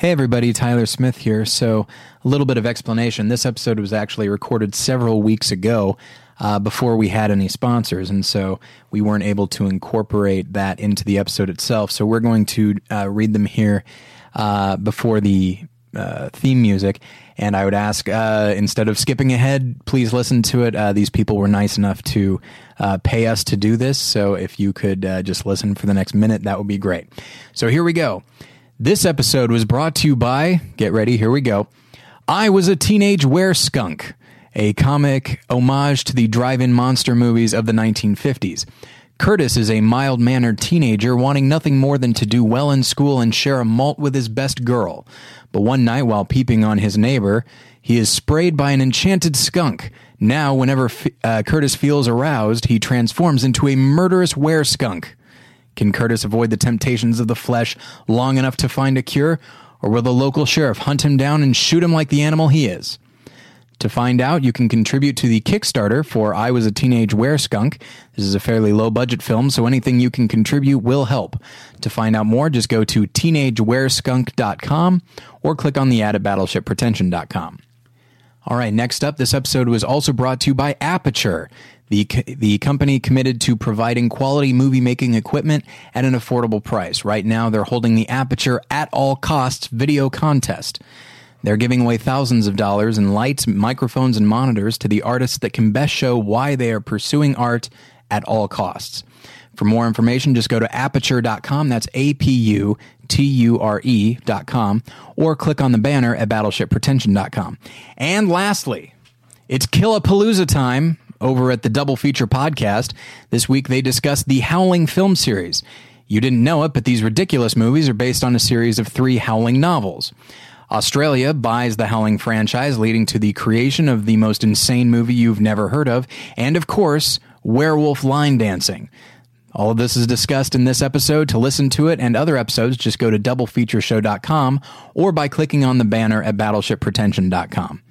Hey everybody, Tyler Smith here. So, a little bit of explanation. This episode was actually recorded several weeks ago uh, before we had any sponsors, and so we weren't able to incorporate that into the episode itself. So, we're going to uh, read them here uh, before the uh, theme music. And I would ask, uh, instead of skipping ahead, please listen to it. Uh, these people were nice enough to pay us to do this. So if you could just listen for the next minute, that would be great. So here we go. This episode was brought to you by, get ready, here we go. I was a teenage were skunk, a comic homage to the drive in monster movies of the 1950s. Curtis is a mild mannered teenager wanting nothing more than to do well in school and share a malt with his best girl. But one night, while peeping on his neighbor, he is sprayed by an enchanted skunk. Now, whenever uh, Curtis feels aroused, he transforms into a murderous were skunk. Can Curtis avoid the temptations of the flesh long enough to find a cure, or will the local sheriff hunt him down and shoot him like the animal he is? To find out, you can contribute to the Kickstarter for I Was a Teenage Were Skunk. This is a fairly low budget film, so anything you can contribute will help. To find out more, just go to teenagewereskunk.com or click on the ad at battleshippretension.com. All right, next up, this episode was also brought to you by Aputure, the, the company committed to providing quality movie making equipment at an affordable price. Right now, they're holding the Aputure at all costs video contest. They're giving away thousands of dollars in lights, microphones, and monitors to the artists that can best show why they are pursuing art at all costs. For more information, just go to aputure.com. That's A P U T U R E.com. Or click on the banner at battleshippretension.com. And lastly, it's Killapalooza time over at the Double Feature podcast. This week they discussed the Howling film series. You didn't know it, but these ridiculous movies are based on a series of three Howling novels. Australia buys the Howling franchise, leading to the creation of the most insane movie you've never heard of, and of course, werewolf line dancing. All of this is discussed in this episode. To listen to it and other episodes, just go to doublefeatureshow.com or by clicking on the banner at battleshippretension.com.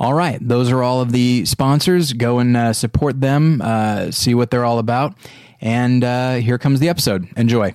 All right, those are all of the sponsors. Go and uh, support them, uh, see what they're all about. And uh, here comes the episode. Enjoy.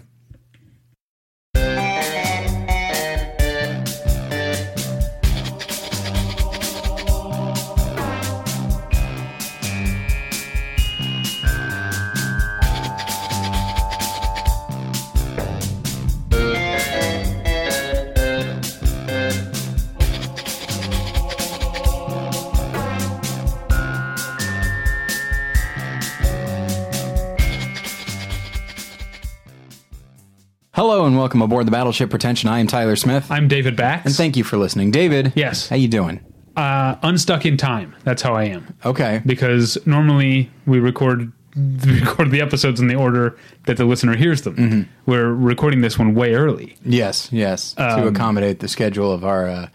Hello and welcome aboard the Battleship Pretension. I am Tyler Smith. I'm David Bax. and thank you for listening. David. Yes. How you doing? uh, unstuck in time. That's how I am. Okay. Because normally we record we record the episodes in the order that the listener hears them. Mm-hmm. We're recording this one way early. Yes, yes. to accommodate the schedule of our uh,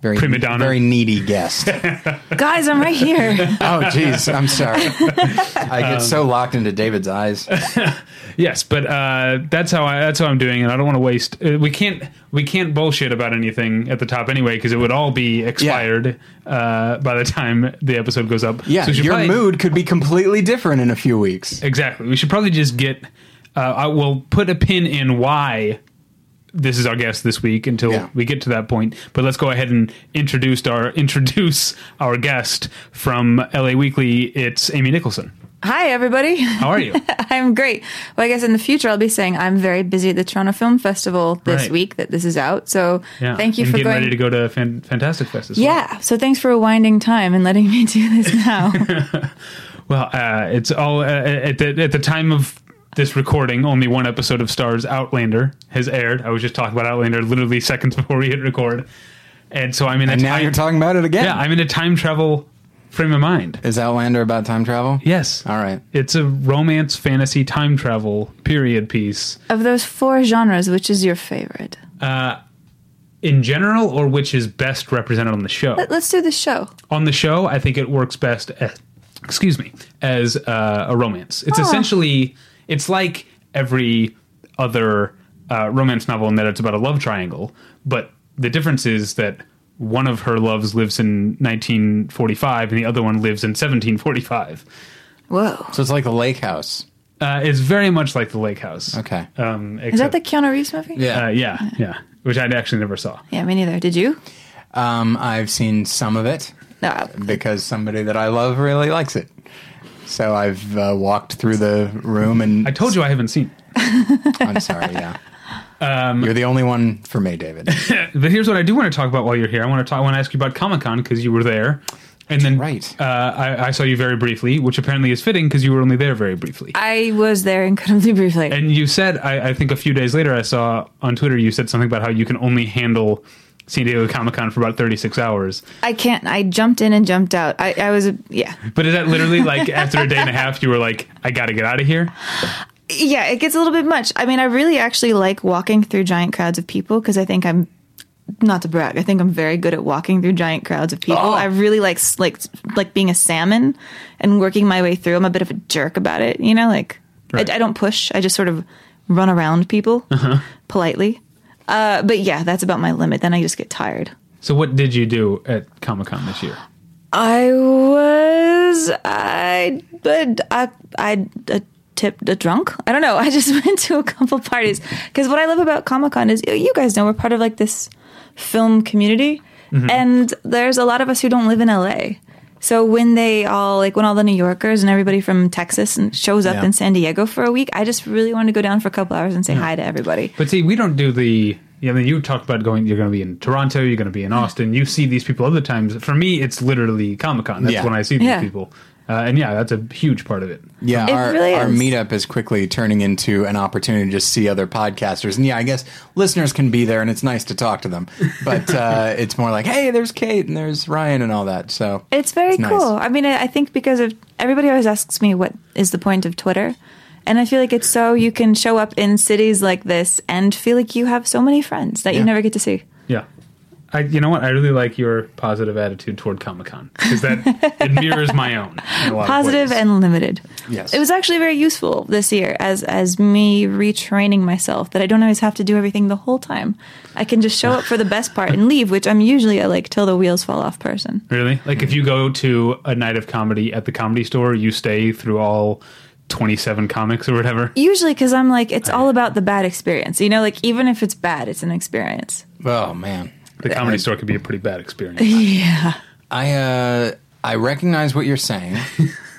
very Prima donna. very needy guest. Guys, I'm right here. oh, jeez. I'm sorry. I get so locked into David's eyes. Yes, but uh, that's how I that's how I'm doing, and I don't want to waste. Uh, we can't we can't bullshit about anything at the top anyway because it would all be expired uh, by the time the episode goes up. Yeah, we should your probably- mood could be completely different in a few weeks. Exactly. We should probably just get. Uh, I will put a pin in why this is our guest this week until Yeah. we get to that point. But let's go ahead and introduce our introduce our guest from LA Weekly. It's Amy Nicholson. Hi, everybody. How are you? I'm great. Well, I guess in the future I'll be saying I'm very busy at the Toronto Film Festival this Right. week that this is out. So Yeah. thank you and for getting going. ready to go to Fan- Fantastic Fest. As well. yeah. So thanks for winding time and letting me do this now. Well, uh, it's all uh, at the at the time of this recording. Only one episode of Starz Outlander has aired. I was just talking about Outlander literally seconds before we hit record, and so I'm in a And now time, you're talking about it again. yeah I'm in a time travel frame of mind. Is Outlander about time travel? Yes, All right. it's a romance fantasy time travel period piece. of those four genres, which is your favorite? Uh, in general, or which is best represented on the show? Let, us do the show. on the show, I think it works best. As, excuse me, as uh, a romance. It's Oh. essentially it's like every other uh, romance novel in that it's about a love triangle, but the difference is that one of her loves lives in 1945 and the other one lives in 1745. Whoa. So it's like the Lake House. Uh, it's very much like the Lake House. Okay. Um, Is that the Keanu Reeves movie? Yeah. Uh, yeah, yeah. which I actually never saw. Yeah, me neither. Did you? Um, I've seen some of it No. because somebody that I love really likes it. So I've uh, walked through the room and I told you I haven't seen. I'm sorry, yeah. Um, You're the only one for me, David. But here's what I do want to talk about while you're here. I want to talk. I want to ask you about Comic Con because you were there, and then right. uh, I, I saw you very briefly, which apparently is fitting because you were only there very briefly. I was there incredibly briefly. And you said, I, I think a few days later, I saw on Twitter you said something about how you can only handle San Diego Comic Con for about 36 hours. I can't. I jumped in and jumped out. I, I was, yeah. But is that literally like after a day and a half, you were like, I got to get out of here? Yeah, it gets a little bit much. I mean, I really actually like walking through giant crowds of people because I think I'm not to brag. I think I'm very good at walking through giant crowds of people. Oh. I really like like like being a salmon and working my way through. I'm a bit of a jerk about it, you know. Like Right. I, I don't push. I just sort of run around people uh-huh. politely. Uh, but yeah, that's about my limit. Then I just get tired. So, what did you do at Comic Con this year? I was I but I I tipped a drunk. I don't know. I just went to a couple parties because what I love about Comic Con is you guys know we're part of like this film community, and there's a lot of us who don't live in LA. So when they all like when all the New Yorkers and everybody from Texas and shows up Yeah. in San Diego for a week, I just really want to go down for a couple hours and say hi to everybody. But see, we don't do the. Yeah, I mean, you talked about going. You're going to be in Toronto. You're going to be in Austin. You see these people other times. For me, it's literally Comic Con. That's Yeah. when I see these Yeah. people. Uh, and yeah, that's a huge part of it. Yeah, It our, really our meetup is quickly turning into an opportunity to just see other podcasters. And yeah, I guess listeners can be there and it's nice to talk to them. But uh, it's more like, hey, there's Kate and there's Ryan and all that. So It's very It's nice. cool. I mean, I I think because of everybody always asks me what is the point of Twitter, and I feel like it's so you can show up in cities like this and feel like you have so many friends that Yeah. you never get to see. Yeah. I, you know what? I really like your positive attitude toward Comic Con because that it mirrors my own. in a lot of Positive ways. and limited. Yes. It was actually very useful this year as as me retraining myself that I don't always have to do everything the whole time. I can just show up for the best part and leave, which I'm usually a like till the wheels fall off person. really like if you go to a night of comedy at the comedy store, you stay through all twenty seven comics or whatever. Usually because I'm like it's all about the bad experience. You know, like even if it's bad, it's an experience. oh man, The comedy store could be a pretty bad experience. Yeah. I uh, I recognize what you're saying,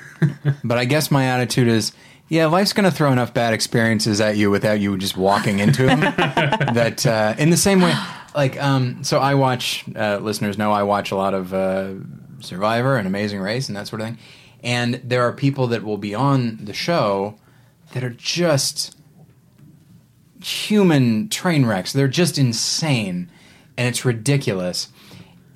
but I guess my attitude is. Yeah, life's going to throw enough bad experiences at you without you just walking into them. that uh, in the same way, like, um, so I watch. Uh, listeners know I watch a lot of uh, Survivor and Amazing Race and that sort of thing. And there are people that will be on the show that are just human train wrecks. They're just insane, and it's ridiculous.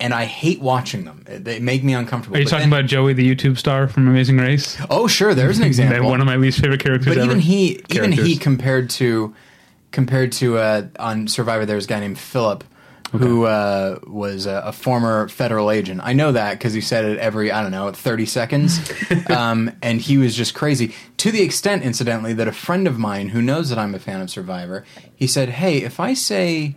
And I hate watching them. They make me uncomfortable. Are you But talking then- about Joey, the YouTube star from Amazing Race? Oh, sure. There's an example. One of my least favorite characters. but ever. even he, even he compared to compared to uh, on Survivor, there's a guy named Philip. Who uh, was a, a former federal agent? I know that because he said it every I don't know thirty seconds, um, and he was just crazy to the extent, incidentally, that a friend of mine who knows that I'm a fan of Survivor, he said, "Hey, if I say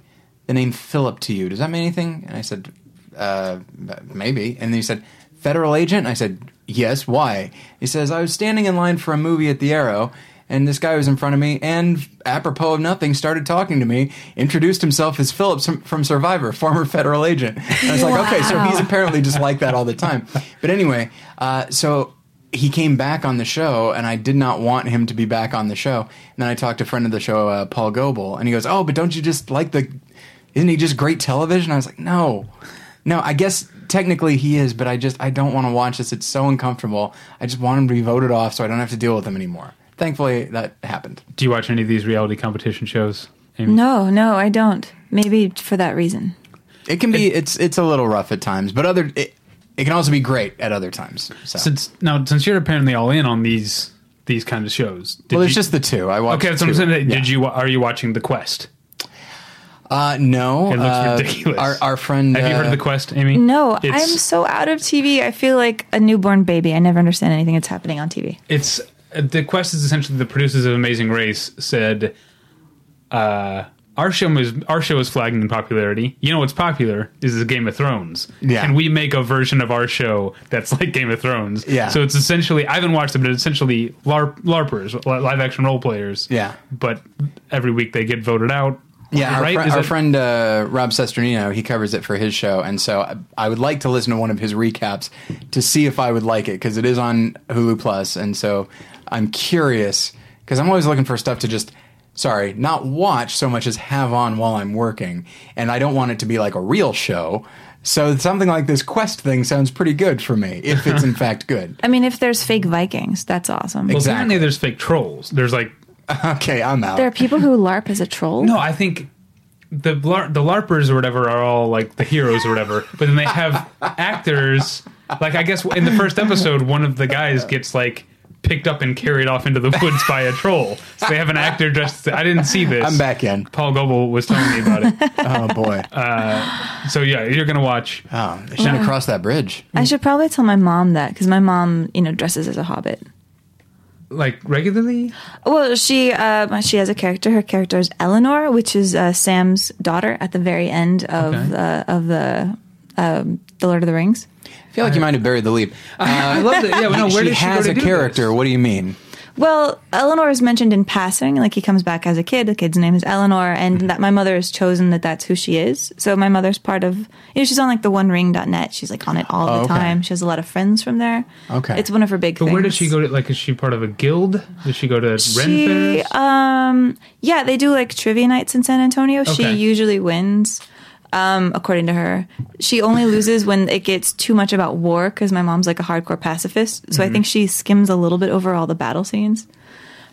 the name Philip to you, does that mean anything?" And I said, uh, "Maybe." And then he said, "Federal agent?" And I said, "Yes." Why? He says, "I was standing in line for a movie at the Arrow." And this guy was in front of me, and apropos of nothing, started talking to me. Introduced himself as Phillips from, from Survivor, former federal agent. And I was like, okay, so he's apparently just like that all the time. But anyway, uh, so he came back on the show, and I did not want him to be back on the show. And then I talked to a friend of the show, uh, Paul Goebel, and he goes, "Oh, but don't you just like the? Isn't he just great television?" I was like, "No, no. I guess technically he is, but I just I don't want to watch this. It's so uncomfortable. I just want him to be voted off, so I don't have to deal with him anymore." Thankfully, that happened. Do you watch any of these reality competition shows? Amy? No, no, I don't. Maybe for that reason. It can be it's it's a little rough at times, but other it, it can also be great at other times. So. Since now, since you're apparently all in on these these kind of shows, did well, it's you- just the two. I watched. okay. That's what I'm two. saying. Yeah. Did you? Are you watching The Quest? Uh, no, It looks uh, ridiculous. Our our friend. Have you heard uh, of The Quest, Amy? No, I'm so out of TV. I feel like a newborn baby. I never understand anything that's happening on TV. It's uh, the quest is essentially the producers of Amazing Race said, uh, "Our show is our show is flagging in popularity. You know what's popular is the Game of Thrones. Yeah. Can we make a version of our show that's like Game of Thrones? Yeah. So it's essentially I haven't watched it, but it's essentially LARP, LARPers, live action role players. Yeah. But every week they get voted out. Yeah, our, right? fri- Is our it- friend uh, Rob Cesternino, he covers it for his show, and so I, I would like to listen to one of his recaps to see if I would like it because it is on Hulu Plus, and so I'm curious because I'm always looking for stuff to just, sorry, not watch so much as have on while I'm working, and I don't want it to be like a real show. So something like this quest thing sounds pretty good for me if it's in fact good. I mean, if there's fake Vikings, that's awesome. Well, Exactly. apparently there's fake trolls. There's like Okay, I'm out. There are people who LARP as a troll. no, I think the lar- the larpers or whatever are all like the heroes or whatever, but then they have actors. Like I guess in the first episode, one of the guys gets like picked up and carried off into the woods by a troll. So they have an actor dressed. I didn't see this. I'm back in. Paul Goebel was telling me about it. Oh boy. Uh, so yeah, you're gonna watch. oh, they shouldn't have crossed that bridge. I should probably tell my mom that because my mom, you know, dresses as a hobbit. Like regularly? Well, she uh, she has a character. Her character is Eleanor, which is uh, Sam's daughter at the very end of Okay. the of the um, the Lord of the Rings. I feel like you might have buried the leap. I love that. Yeah, no, where she did she has a character. this? What do you mean? Well, Eleanor is mentioned in passing, like he comes back as a kid. The kid's name is Eleanor, and Mm-hmm. that my mother has chosen that that's who she is. So my mother's part of, you know, she's on like the OneRing.net. She's like on it all Oh, the okay. time. She has a lot of friends from there. Okay. it's one of her big. But things. where does she go to? Like, is she part of a guild? Does she go to Ren She, fairs? um, yeah, they do like trivia nights in San Antonio. She usually wins, um, according to her. She only loses when it gets too much about war because my mom's like a hardcore pacifist. So I think she skims a little bit over all the battle scenes.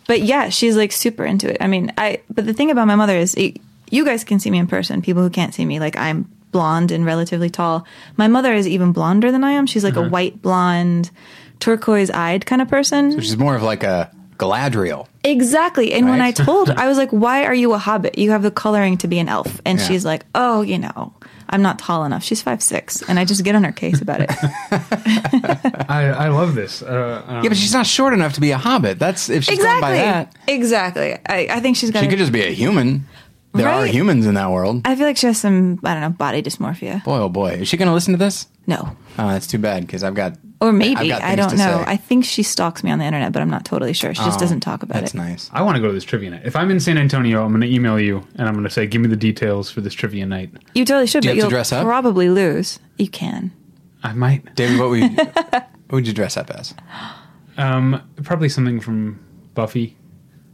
But yeah, she's like super into it. I mean, I, but the thing about my mother is it, you guys can see me in person. People who can't see me, like I'm blonde and relatively tall. My mother is even blonder than I am. She's like a white blonde, turquoise eyed kind of person. Which is more of like a Galadriel. Exactly. And when I told her, I was like, why are you a hobbit? You have the coloring to be an elf. And Yeah. she's like, oh, you know, I'm not tall enough. She's five six, And I just get on her case about it. I, I love this. Uh, um, Yeah, but she's not short enough to be a hobbit. That's if she's going by that. Exactly. I, I think she's got She could just be a human. There are humans in that world. I feel like she has some, I don't know, body dysmorphia. Boy, oh boy, is she going to listen to this? No. Oh, that's too bad because I've got. Or maybe. I don't know. say. I think she stalks me on the internet, but I'm not totally sure. She just Oh, doesn't talk about That's it. That's nice. I want to go to this trivia night. If I'm in San Antonio, I'm going to email you and I'm going to say, give me the details for this trivia night. You totally should, Do you but have you'll dress up? probably lose. You can. I might. David, what would you, what would you dress up as? Um, probably something from Buffy.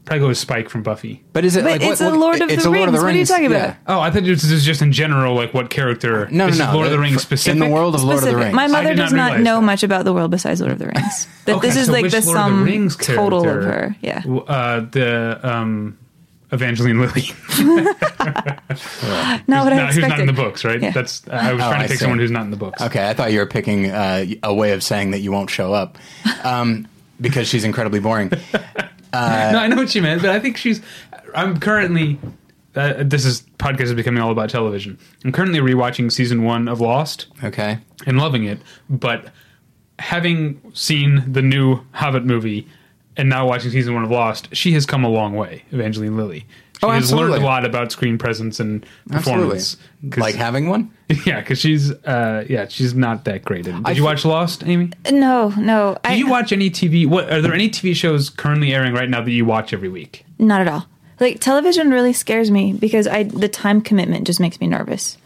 Probably go with Spike from Buffy. But is it But like it's what, a what- Lord of it's the a Lord of the Rings. What are you Rings. talking yeah. about? Oh, I thought this is just in general, like what character. No, this no, is no. Lord of the Rings specific. In the world of Lord of the Specific. Rings. My I mother did not does not realize know that. much about the world besides Lord of the Rings. That Okay, this is so like which the Lord of the sum Rings total of character- her. Yeah. W- Uh, the um, Evangeline Lilly. Not what I not, who's expected. not in the books, right? Yeah. That's I was Oh, trying to pick see. someone who's not in the books. Okay, I thought you were picking uh, a way of saying that you won't show up um, because she's incredibly boring. no, I know what you meant, but I think she's. I'm currently. Uh, this is podcast is becoming all about television. I'm currently rewatching season one of Lost Okay. and loving it, but having seen the new Hobbit movie and now watching season one of Lost, she has come a long way. Evangeline Lilly. She Oh, has learned a lot about screen presence and performance. Like having one? yeah, because she's uh, yeah, she's not that great. Did I you fe- watch Lost, Amy? No, no. Do I, you watch any TV? What are there any TV shows currently airing right now that you watch every week? Not at all. Like television really scares me because I the time commitment just makes me nervous.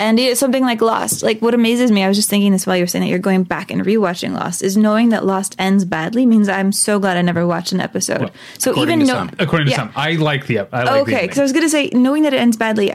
And it's something like Lost. Like what amazes me, I was just thinking this while you were saying that you're going back and rewatching Lost, is knowing that Lost ends badly means I'm so glad I never watched an episode. Well, so even to no. According to Yeah. some, I like the. ep- I like okay, because I was gonna say knowing that it ends badly,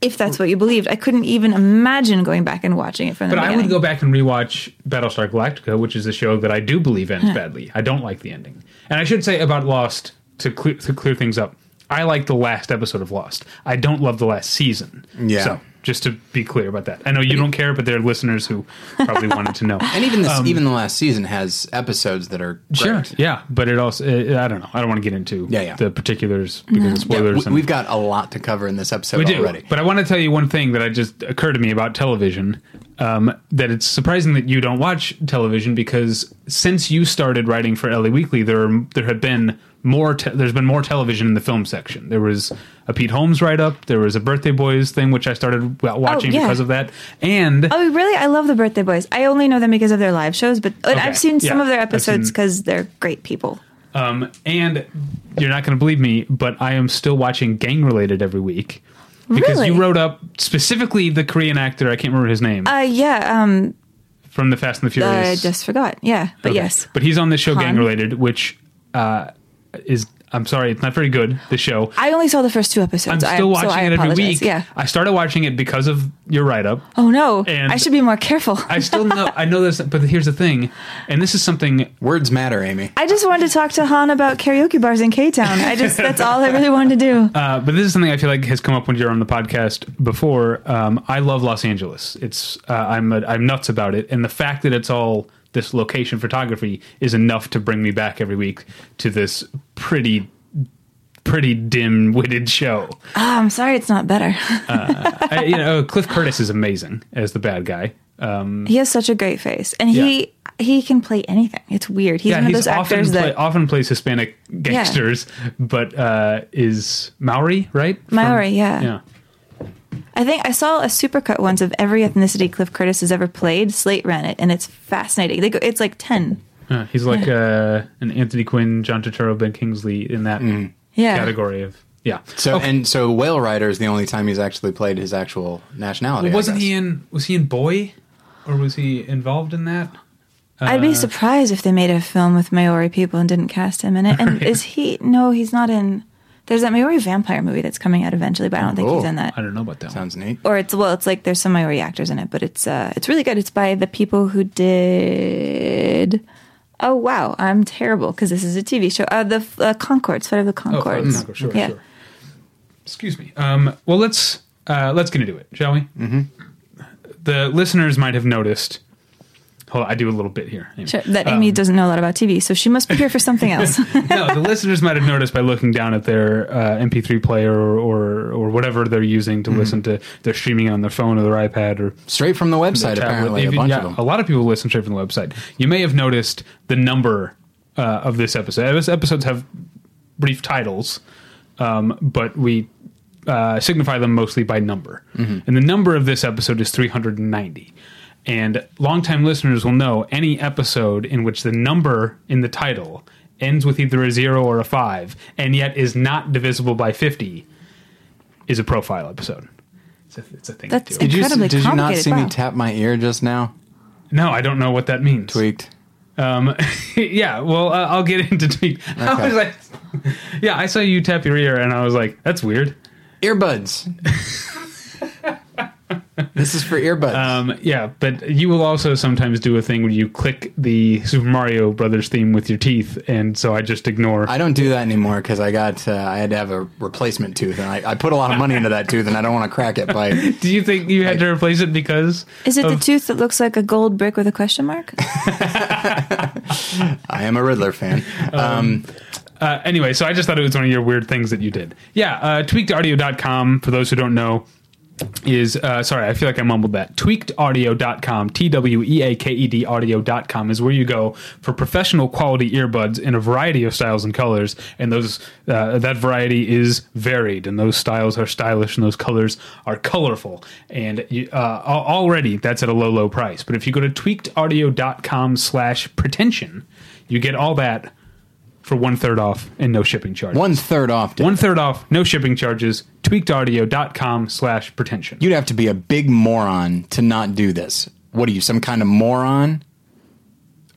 if that's what you believed, I couldn't even imagine going back and watching it from the But I would go back and rewatch Battlestar Galactica, which is a show that I do believe ends badly. I don't like the ending, and I should say about Lost to clear, to clear things up. I like the last episode of Lost. I don't love the last season. Yeah. So just to be clear about that, I know you don't care, but there are listeners who probably wanted to know. And even this, even the last season has episodes that are great. Um, Sure. Yeah, but it also uh, I don't know. I don't want to get into Yeah, yeah. the particulars because Yeah, spoilers. we, and- we've got a lot to cover in this episode we do, already. but I want to tell you one thing that I just occurred to me about television. Um, that it's surprising that you don't watch television because since you started writing for LA Weekly, there are, there have been more. Te- there's been more television in the film section. There was a Pete Holmes write up. There was a Birthday Boys thing, which I started wa- watching yeah. because of that. And Oh, really? I love the Birthday Boys. I only know them because of their live shows, but Okay, I've seen some yeah, of their episodes because they're great people. Um, and you're not going to believe me, but I am still watching Gang Related every week because Really? you wrote up specifically the Korean actor. I can't remember his name Uh, yeah. Um, from the Fast and the Furious. I just forgot. Yeah, but Okay. yes. but he's on this show Gang Related, which uh, is I'm sorry, it's not very good. The show. I only saw the first two episodes. I'm still I, so watching I it every week. Yeah. I started watching it because of your write up. Oh no! And- I should be more careful. I still know I know this, but here's the thing, and this is something Words matter, Amy. I just wanted to talk to Han about karaoke bars in K Town. I just that's all I really wanted to do. Uh, but this is something I feel like has come up when you're on the podcast before. Um, I love Los Angeles. It's uh, I'm a, I'm nuts about it, and the fact that it's all this location photography is enough to bring me back every week to this pretty pretty dim-witted show. Ah, I'm sorry it's not better. I, you know, Cliff Curtis is amazing as the bad guy. Um, he has such a great face, and he he can play anything. It's weird. He's yeah, one of he's those often actors play, that often plays Hispanic gangsters, but uh, is Maori right? From- Maori, yeah. yeah. I think I saw a supercut once of every ethnicity Cliff Curtis has ever played. Slate ran it, and it's fascinating. They go, it's like ten. Uh, he's like uh, an Anthony Quinn, John Turturro, Ben Kingsley in that Yeah. category of yeah. So Okay. and so Whale Rider is the only time he's actually played his actual nationality. I wasn't guess. he in? Was he in Boy, or was he involved in that? I'd Uh, be surprised if they made a film with Maori people and didn't cast him in it. And is he? No, he's not in. There's that Maori vampire movie that's coming out eventually, but I don't think he's Oh. in that. I don't know about that. one. Sounds neat. Or it's well, it's like there's some Maori actors in it, but it's uh, it's really good. It's by the people who did. Oh wow, I'm terrible because this is a TV show. Uh, the uh, Conchords, Fight of the Oh, Conchords. Conchord, sure, yeah. sure. Excuse me. Um, well, let's uh, let's get into it, shall we? Mm-hmm. The listeners might have noticed. Hold on, I do a little bit here. Amy. Sure, that Amy doesn't know a lot about TV, so she must be here for something else. no, the listeners might have noticed by looking down at their uh, MP3 player or, or or whatever they're using to listen to. They're streaming on their phone or their iPad or Straight from the website, tablet. apparently. A bunch yeah, of them. A lot of people listen straight from the website. You may have noticed the number uh, of this episode. This episodes have brief titles, um, but we uh, signify them mostly by number. Mm-hmm. And the number of this episode is 390. And longtime listeners will know any episode in which the number in the title ends with either a zero or a five, and yet is not divisible by 50, is a profile episode. It's a, it's a thing. That's to do. Did you did you not complicated. see me tap my ear just now? No, I don't know what that means. Tweaked. Um, yeah, well, uh, I'll get into tweak. I was like, yeah, I saw you tap your ear, and I was like, that's weird. Earbuds. This is for earbuds. Um, yeah, but you will also sometimes do a thing where you click the Super Mario Brothers theme with your teeth, and so I just ignore. I don't do that anymore because I got uh, I had to have a replacement tooth, and I, I put a lot of money into that tooth, and I don't want to crack it by. do you think you had to replace it because? Is it the tooth that looks like a gold brick with a question mark? I am a Riddler fan. Um, Uh, anyway, so I just thought it was one of your weird things that you did. Yeah, uh, tweakedaudio.com, for those who don't know, is, uh, sorry, I feel like I mumbled that. Tweakedaudio.com, T W E A K E D audio.com is where you go for professional quality earbuds in a variety of styles and colors. And those, uh, that variety is varied, and those styles are stylish, and those colors are colorful. And you, uh, already that's at a low, low price. But if you go to tweakedaudio.com slash pretension, you get all that for one third off and no shipping charges. one third off. One third off, no shipping charges. Tweakedaudio.com slash pretension. You'd have to be a big moron to not do this. What are you, some kind of moron?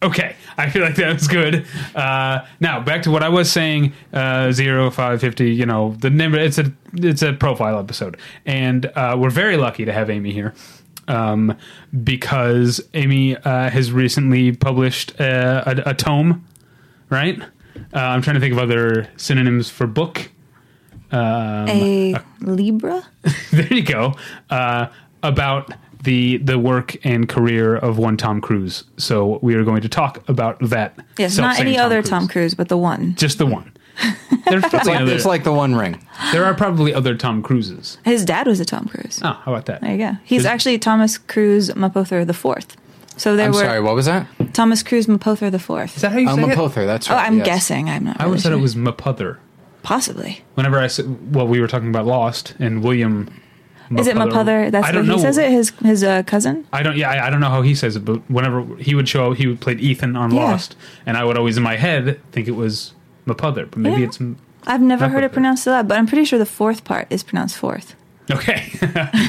Okay, I feel like that was good. Uh, now back to what I was saying. Uh, zero five fifty. You know the number. It's a it's a profile episode, and uh, we're very lucky to have Amy here. Um, because Amy uh, has recently published uh, a, a tome, right? Uh, I'm trying to think of other synonyms for book. Um, a Libra? there you go. Uh, about the the work and career of one Tom Cruise. So we are going to talk about that. Yes, not self-same any other Tom Cruise, but the one. just the one. There's It's like, other, it's like the One Ring. there are probably other Tom Cruises. His dad was a Tom Cruise. Oh, how about that? There you go. He's Is- actually Thomas Cruise Mapother the fourth. So there I'm were sorry, what was that? Thomas Cruise Mapother the fourth. Is that how you Oh, say it? Mapother, that's right. Oh. I'm yes. guessing. I'm not. I really always said sure. it was Mapother. possibly. Whenever I said, well, we were talking about Lost and William. Is it Mapother? That's I what don't he know. says it. His his uh, cousin. I don't. Yeah, I, I don't know how he says it, but whenever he would show, he would played Ethan on Yeah. Lost, and I would always in my head think it was Mapother, but maybe Yeah. it's I've never Not heard it Mapother. pronounced aloud, but I'm pretty sure the fourth part is pronounced fourth. Okay.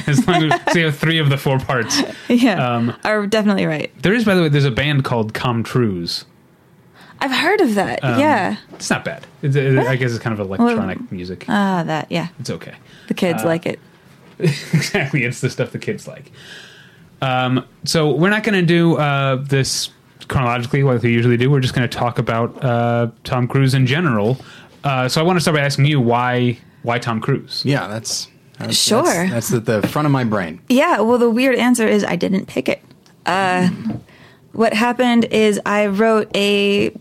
as long as so you have three of the four parts. Yeah, Um, are definitely right. There is, by the way, there's a band called Comtrues. I've heard of that. Um, yeah. It's not bad. It's, it, I guess it's kind of electronic music. Ah, that. Yeah, It's okay. the kids Uh, like it. exactly. It's the stuff the kids like. Um, so we're not going to do uh, this chronologically like we usually do. We're just going to talk about uh, Tom Cruise in general. Uh, so I want to start by asking you why why Tom Cruise? Yeah, that's, that's Sure. That's, that's at the front of my brain. Yeah, well, the weird answer is I didn't pick it. Uh, what happened is I wrote a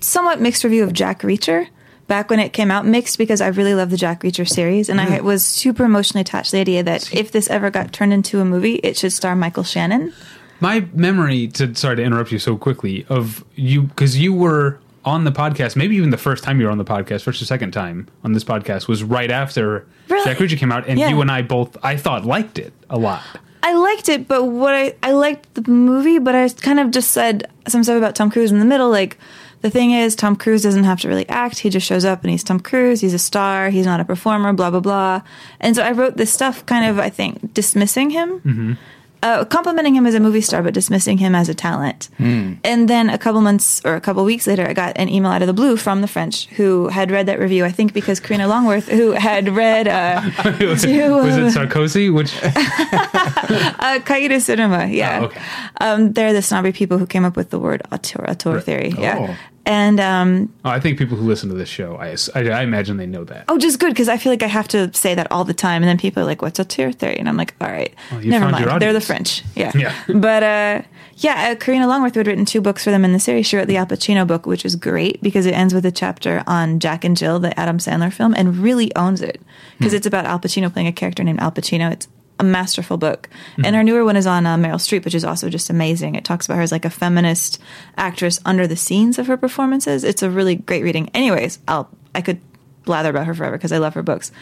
somewhat mixed review of Jack Reacher back when it came out. Mixed because I really love the Jack Reacher series, and I was super emotionally attached to the idea that if this ever got turned into a movie, it should star Michael Shannon. My memory to sorry to interrupt you so quickly of you because you were on the podcast, maybe even the first time you were on the podcast, first or second time on this podcast was right after Really? Jack Reacher came out, and Yeah. you and I both I thought liked it a lot. I liked it, but what I I liked the movie, but I kind of just said some stuff about Tom Cruise in the middle. Like the thing is, Tom Cruise doesn't have to really act; he just shows up and he's Tom Cruise. He's a star. He's not a performer. Blah blah blah. And so I wrote this stuff, kind of I think dismissing him. Mm-hmm. Uh, complimenting him as a movie star, but dismissing him as a talent. And then a couple months or a couple weeks later, I got an email out of the blue from the French who had read that review. I think because Karina Longworth, who had read uh, was To, it uh, Sarkozy? Which uh, Cahiers du Cinéma, yeah. Oh, okay. Um, they're the snobby people who came up with the word auteur, auteur Right. theory. Oh. And, um, oh, I think people who listen to this show, I I, I imagine they know that. oh, just good because I feel like I have to say that all the time. And then people are like, what's auteur theory? And I'm like, all right, Well, you never mind. They're the. French. Yeah. Yeah. but, uh, yeah, uh, Karina Longworth who had written two books for them in the series. She wrote the Al Pacino book, which is great because it ends with a chapter on Jack and Jill, the Adam Sandler film, and really owns it because it's about Al Pacino playing a character named Al Pacino. It's a masterful book. And her newer one is on uh, Meryl Streep, which is also just amazing. It talks about her as like a feminist actress under the scenes of her performances. It's a really great reading. Anyways, I'll I could blather about her forever because I love her books.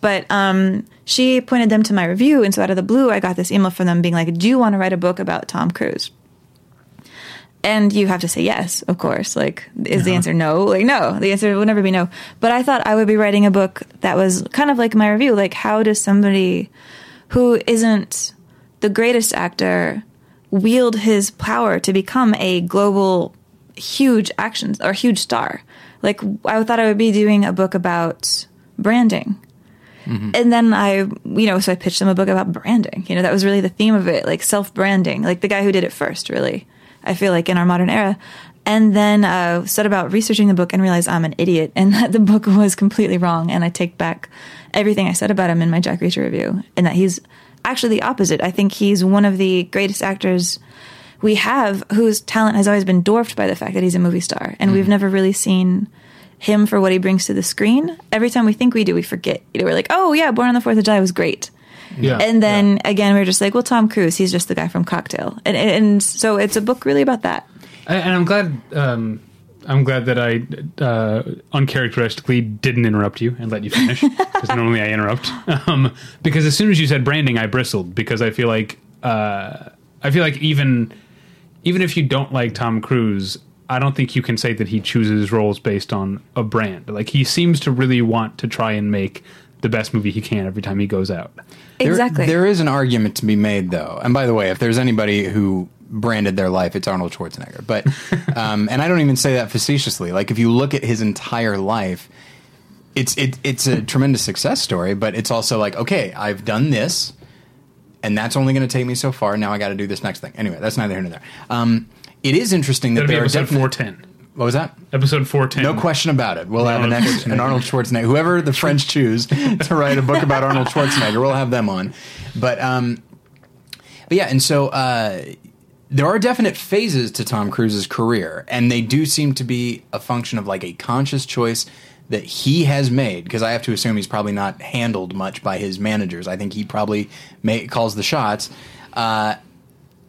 But um, she pointed them to my review, and so out of the blue, I got this email from them being like, "Do you want to write a book about Tom Cruise?" And you have to say yes, of course. Like, is the answer no? Like, no. The answer would never be no. But I thought I would be writing a book that was kind of like my review. Like, how does somebody who isn't the greatest actor wield his power to become a global, huge action or huge star? Like, I thought I would be doing a book about branding. Mm-hmm. And then I, you know, so I pitched them a book about branding. You know, that was really the theme of it, like self branding, like the guy who did it first, really. I feel like in our modern era. And then uh, set about researching the book and realized I'm an idiot and that the book was completely wrong. And I take back everything I said about him in my Jack Reacher review and that he's actually the opposite. I think he's one of the greatest actors we have whose talent has always been dwarfed by the fact that he's a movie star. And we've never really seen him for what he brings to the screen. Every time we think we do, we forget. You know, we're like, oh yeah, Born on the Fourth of July was great. Yeah. And then again, we're just like, well, Tom Cruise, he's just the guy from Cocktail, and and so it's a book really about that. And and I'm glad. Um, I'm glad that I uh, uncharacteristically didn't interrupt you and let you finish because normally I interrupt. Um, because as soon as you said branding, I bristled because I feel like uh, I feel like even even if you don't like Tom Cruise, I don't think you can say that he chooses roles based on a brand. Like he seems to really want to try and make the best movie he can every time he goes out. There- Exactly. There is an argument to be made, though. And by the way, if there's anybody who branded their life, it's Arnold Schwarzenegger. But, um, and I don't even say that facetiously. Like, if you look at his entire life, it's it, it's a tremendous success story. But it's also like, okay, I've done this, and that's only going to take me so far. Now I got to do this next thing. Anyway, that's neither here nor there. Um, it is interesting that That'll there are episode four ten. What was that? Episode four ten. No question about it. We'll have an, Arnold ex- an Arnold Schwarzenegger. Whoever the French choose to write a book about Arnold Schwarzenegger, we'll have them on. But um, but yeah, and so uh, there are definite phases to Tom Cruise's career, and they do seem to be a function of like a conscious choice that he has made. Because I have to assume he's probably not handled much by his managers. I think he probably may, calls the shots. Uh,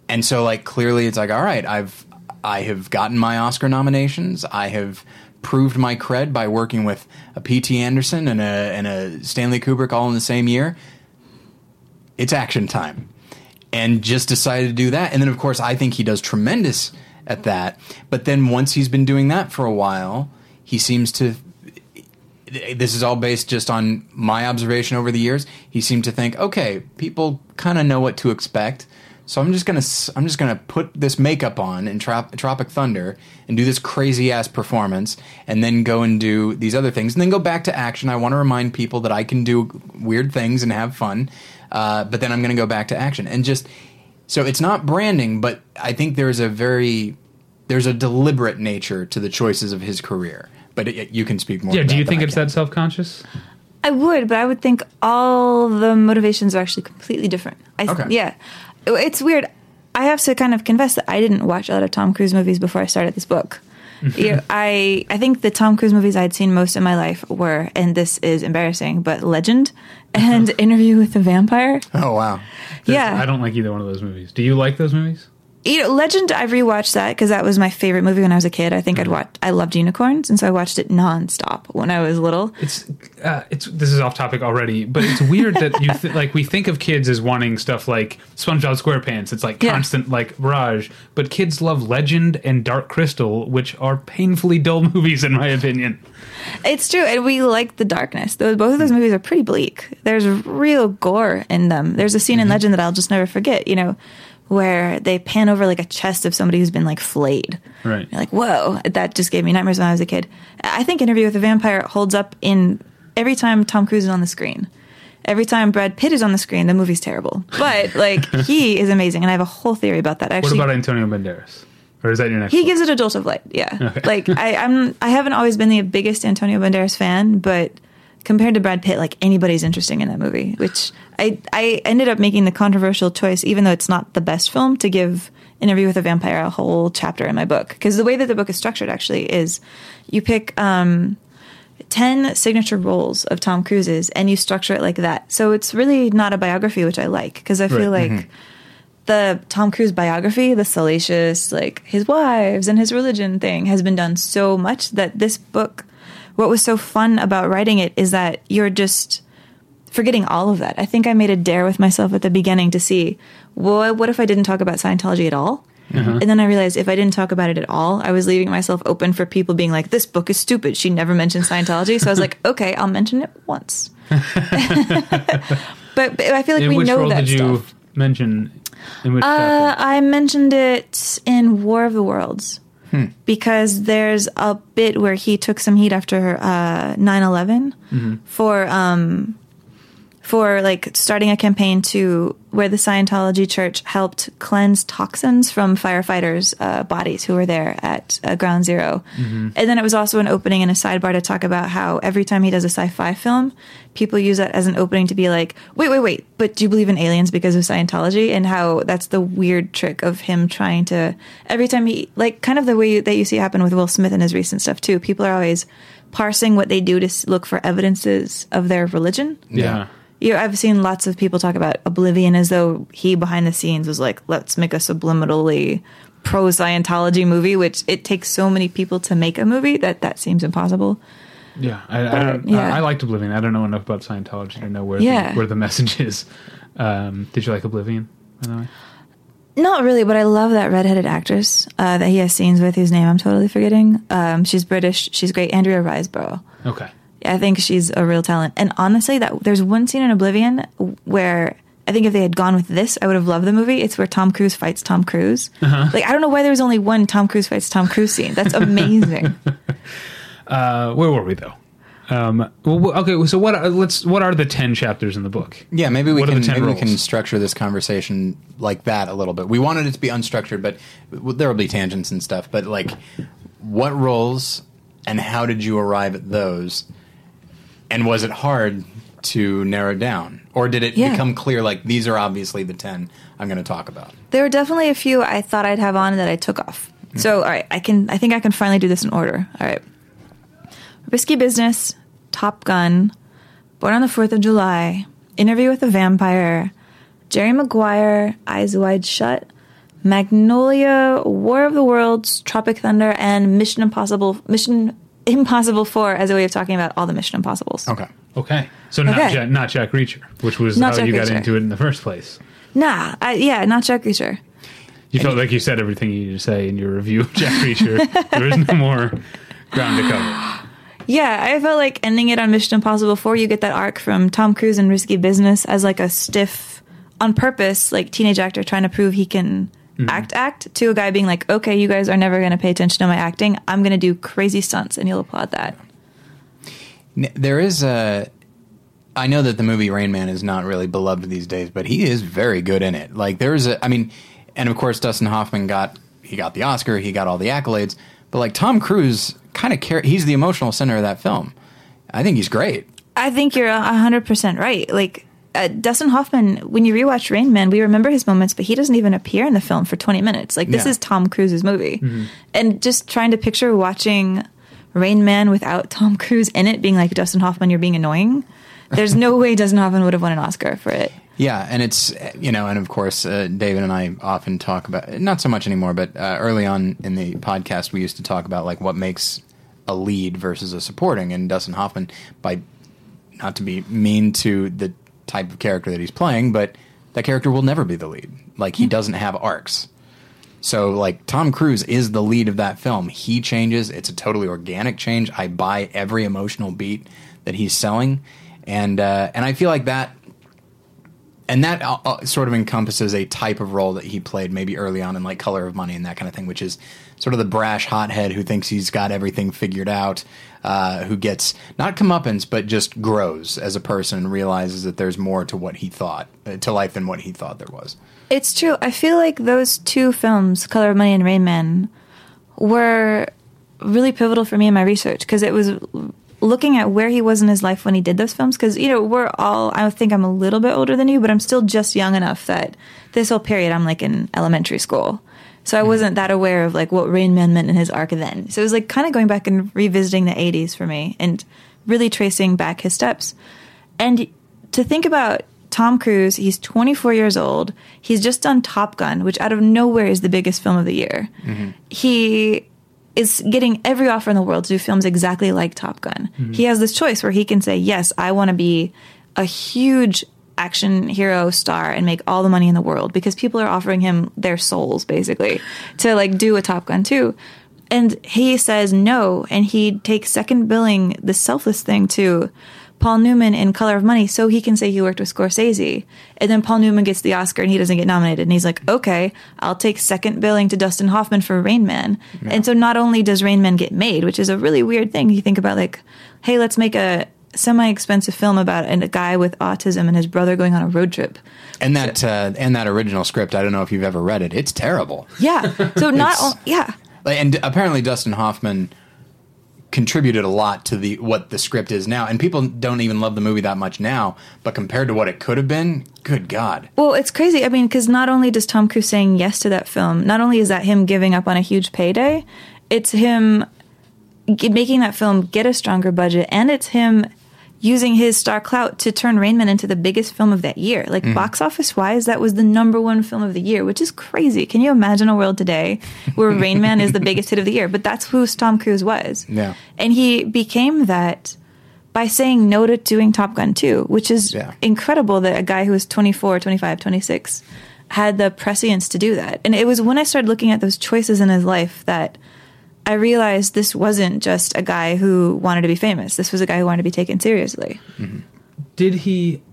and so like clearly it's like all right i've i have gotten my oscar nominations i have proved my cred by working with a pt anderson and a and a stanley kubrick all in the same year it's action time and just decided to do that and then of course i think he does tremendous at that but then once he's been doing that for a while he seems to this is all based just on my observation over the years. He seemed to think, okay, people kind of know what to expect, so I'm just gonna I'm just gonna put this makeup on in Trop- Tropic Thunder and do this crazy ass performance, and then go and do these other things, and then go back to action. I want to remind people that I can do weird things and have fun, uh, but then I'm gonna go back to action and just so it's not branding, but I think there's a very there's a deliberate nature to the choices of his career. But it, you can speak more. Yeah. Do you think it's that self conscious? I would, but I would think all the motivations are actually completely different. I, Okay. Yeah. It's weird. I have to kind of confess that I didn't watch a lot of Tom Cruise movies before I started this book. you know, I I think the Tom Cruise movies I'd seen most in my life were, and this is embarrassing, but Legend and Interview with the Vampire. Oh wow. Yeah. I don't like either one of those movies. Do you like those movies? you know, Legend, I've rewatched that because that was my favorite movie when I was a kid. I think I'd watched, I loved unicorns, and so I watched it nonstop when I was little. It's uh, it's this is off topic already, but it's weird that you th- like we think of kids as wanting stuff like SpongeBob SquarePants. It's like Yeah. constant like barrage, but kids love Legend and Dark Crystal, which are painfully dull movies in my opinion. It's true, and we like the darkness. Those, both of those movies are pretty bleak. There's real gore in them. There's a scene in mm-hmm. Legend that I'll just never forget. You know, where they pan over like a chest of somebody who's been like flayed. Right. You're like, whoa, that just gave me nightmares when I was a kid. I think Interview with the Vampire holds up in every time Tom Cruise is on the screen. Every time Brad Pitt is on the screen, the movie's terrible. But like he is amazing, and I have a whole theory about that. Actually, what about Antonio Banderas? Or is that your next? he one? gives it a jolt of light. Yeah, like I, I'm. I haven't always been the biggest Antonio Banderas fan, but compared to Brad Pitt, like anybody's interesting in that movie. Which I I ended up making the controversial choice, even though it's not the best film, to give Interview with a Vampire a whole chapter in my book because the way that the book is structured actually is you pick. um 10 signature roles of Tom Cruise's and you structure it like that. So it's really not a biography, which I like because I feel Right. like the Tom Cruise biography, the salacious, like his wives and his religion thing has been done so much that this book, what was so fun about writing it is that you're just forgetting all of that. I think I made a dare with myself at the beginning to see, well, what if I didn't talk about Scientology at all? Uh-huh. And then I realized if I didn't talk about it at all, I was leaving myself open for people being like, this book is stupid. She never mentioned Scientology. So I was like, okay, I'll mention it once. but, but I feel like in we know that did you stuff. mention? Uh. I mentioned it in War of the Worlds Hmm. because there's a bit where he took some heat after uh, 9/11 Mm-hmm. for um, for like starting a campaign to where the Scientology Church helped cleanse toxins from firefighters' uh, bodies who were there at uh, Ground 0 Mm-hmm. And then it was also an opening and a sidebar to talk about how every time he does a sci-fi film, people use that as an opening to be like, "Wait, wait, wait! But do you believe in aliens because of Scientology?" And how that's the weird trick of him trying to every time he like kind of the way that you see happen with Will Smith and his recent stuff too. People are always parsing what they do to look for evidences of their religion. yeah. You, I've seen lots of people talk about Oblivion as though he behind the scenes was like, let's make a subliminally pro Scientology movie, which it takes so many people to make a movie that that seems impossible. Yeah, I, I don't. yeah. I, I liked Oblivion. I don't know enough about Scientology to know where Yeah. the, where the message is. Um, did you like Oblivion? By the way, Not really, but I love that redheaded actress uh, that he has scenes with, whose name I'm totally forgetting. Um, she's British. She's great. Andrea Riseborough. okay. I think she's a real talent. And honestly, that there's one scene in Oblivion where I think if they had gone with this, I would have loved the movie. It's where Tom Cruise fights Tom Cruise. Like I don't know why there was only one Tom Cruise fights Tom Cruise scene. That's amazing. Uh, where were we though? Um, well, okay. So what? Are, let's. What are the ten chapters in the book? Yeah, maybe we What can the 10 maybe we can structure this conversation like that a little bit. We wanted it to be unstructured, but there will be tangents and stuff. But like, what roles and how did you arrive at those? And was it hard to narrow down, or did it Yeah. become clear like these are obviously the ten I'm going to talk about? there were definitely a few I thought I'd have on that I took off. Mm. So all right, I can I think I can finally do this in order. All right. Risky Business, Top Gun, Born on the Fourth of July, Interview with a Vampire, Jerry Maguire, Eyes Wide Shut, Magnolia, War of the Worlds, Tropic Thunder, and Mission Impossible Mission Impossible Four as a way of talking about all the Mission Impossibles. Okay. Okay. So not Okay. Jack, not Jack Reacher, which was Not how Jack you got Reacher. into it in the first place. Nah, I, yeah, not Jack Reacher. You felt like you said everything you needed to say in your review of Jack Reacher. there is no more ground to cover. Yeah, I felt like ending it on Mission Impossible 4, you get that arc from Tom Cruise in Risky Business as like a stiff, on purpose, like teenage actor trying to prove he can Mm-hmm. act, act, to a guy being like, okay, you guys are never going to pay attention to my acting. I'm going to do crazy stunts and you'll applaud that. There is a. I know that the movie Rain Man is not really beloved these days, but he is very good in it. Like there's a, I mean, and of course Dustin Hoffman got he got the Oscar, he got all the accolades, but like Tom Cruise kind of care. He's the emotional center of that film. I think he's great. I think you're 100% right. Like, uh, Dustin Hoffman, when you rewatch Rain Man, we remember his moments, but he doesn't even appear in the film for 20 minutes. Like, this Yeah. is Tom Cruise's movie. And just trying to picture watching Rain Man without Tom Cruise in it being like, Dustin Hoffman, you're being annoying. There's no way Dustin Hoffman would have won an Oscar for it. Yeah, and it's you know, and of course, uh, David and I often talk about not so much anymore, but uh, early on in the podcast, we used to talk about like what makes a lead versus a supporting, and Dustin Hoffman, by not to be mean to the type of character that he's playing, but that character will never be the lead. Like he doesn't have arcs. So like Tom Cruise is the lead of that film. He changes. It's a totally organic change. I buy every emotional beat that he's selling, and uh, and I feel like that and that uh, uh, sort of encompasses a type of role that he played maybe early on in like Color of Money and that kind of thing, which is sort of the brash hothead who thinks he's got everything figured out, uh, who gets not comeuppance but just grows as a person and realizes that there's more to what he thought uh, to life than what he thought there was. It's true. I feel like those two films, Color of Money and Rain Man, were really pivotal for me in my research because it was looking at where he was in his life when he did those films. Because, you know, we're all, I think I'm a little bit older than you, but I'm still just young enough that this whole period I'm like in elementary school. So I wasn't that aware of like what Rain Man meant in his arc then. So it was like kind of going back and revisiting the 80s for me and really tracing back his steps. And to think about Tom Cruise, he's 24 years old. He's just done Top Gun, which out of nowhere is the biggest film of the year. Mm-hmm. He is getting every offer in the world to do films exactly like Top Gun. Mm-hmm. He has this choice where he can say, Yes, I want to be a huge action hero star and make all the money in the world because people are offering him their souls basically to like do a Top Gun too. And he says no, and he takes second billing, the selfless thing to Paul Newman in Color of Money, so he can say he worked with Scorsese. And then Paul Newman gets the Oscar and he doesn't get nominated. And he's like, okay, I'll take second billing to Dustin Hoffman for Rain Man. And so not only does Rain Man get made, which is a really weird thing, you think about like, hey, let's make a semi expensive film about a guy with autism and his brother going on a road trip. And that uh, and that original script, I don't know if you've ever read it. It's terrible. Yeah. So not, o- yeah. and apparently Dustin Hoffman contributed a lot to the what the script is now and people don't even love the movie that much now but compared to what it could have been good god Well, it's crazy. I mean, because not only does Tom Cruise saying yes to that film, not only is that him giving up on a huge payday, it's him g- making that film get a stronger budget, and it's him using his star clout to turn Rain Man into the biggest film of that year. Like mm-hmm. box office wise, that was the number one film of the year, which is crazy. Can you imagine a world today where Rain Man is the biggest hit of the year? But that's who Tom Cruise was. Yeah. And he became that by saying no to doing Top Gun 2, which is Yeah. incredible that a guy who was 24, 25, 26 had the prescience to do that. And it was when I started looking at those choices in his life that I realized this wasn't just a guy who wanted to be famous. This was a guy who wanted to be taken seriously. Mm-hmm. Did he,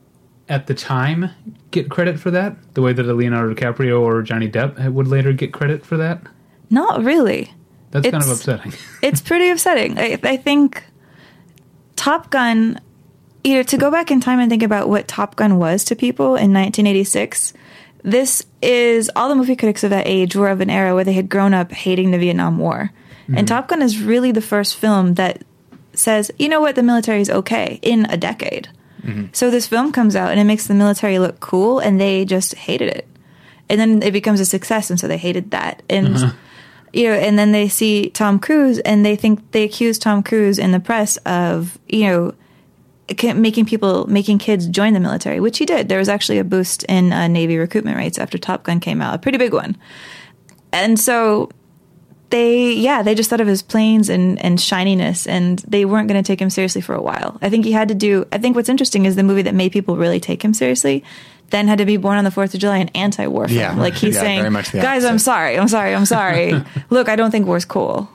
at the time, get credit for that? The way that a Leonardo DiCaprio or Johnny Depp would later get credit for that? Not really. That's kind of upsetting. it's pretty upsetting. I, I think Top Gun, you know, to go back in time and think about what Top Gun was to people in 1986, this is all the movie critics of that age were of an era where they had grown up hating the Vietnam War. And mm-hmm. Top Gun is really the first film that says, you know what, the military is okay in a decade. Mm-hmm. So this film comes out and it makes the military look cool, and they just hated it. And then it becomes a success, and so they hated that. And uh-huh. you know, and then they see Tom Cruise, and they think they accuse Tom Cruise in the press of you know making people making kids join the military, which he did. There was actually a boost in uh, Navy recruitment rates after Top Gun came out, a pretty big one. And so they yeah they just thought of his planes and and shininess and they weren't going to take him seriously for a while i think he had to do i think what's interesting is the movie that made people really take him seriously then had to be born on the fourth of july an anti-war film Yeah. like he's Yeah, saying very much the guys i'm sorry i'm sorry i'm sorry look i don't think war's cool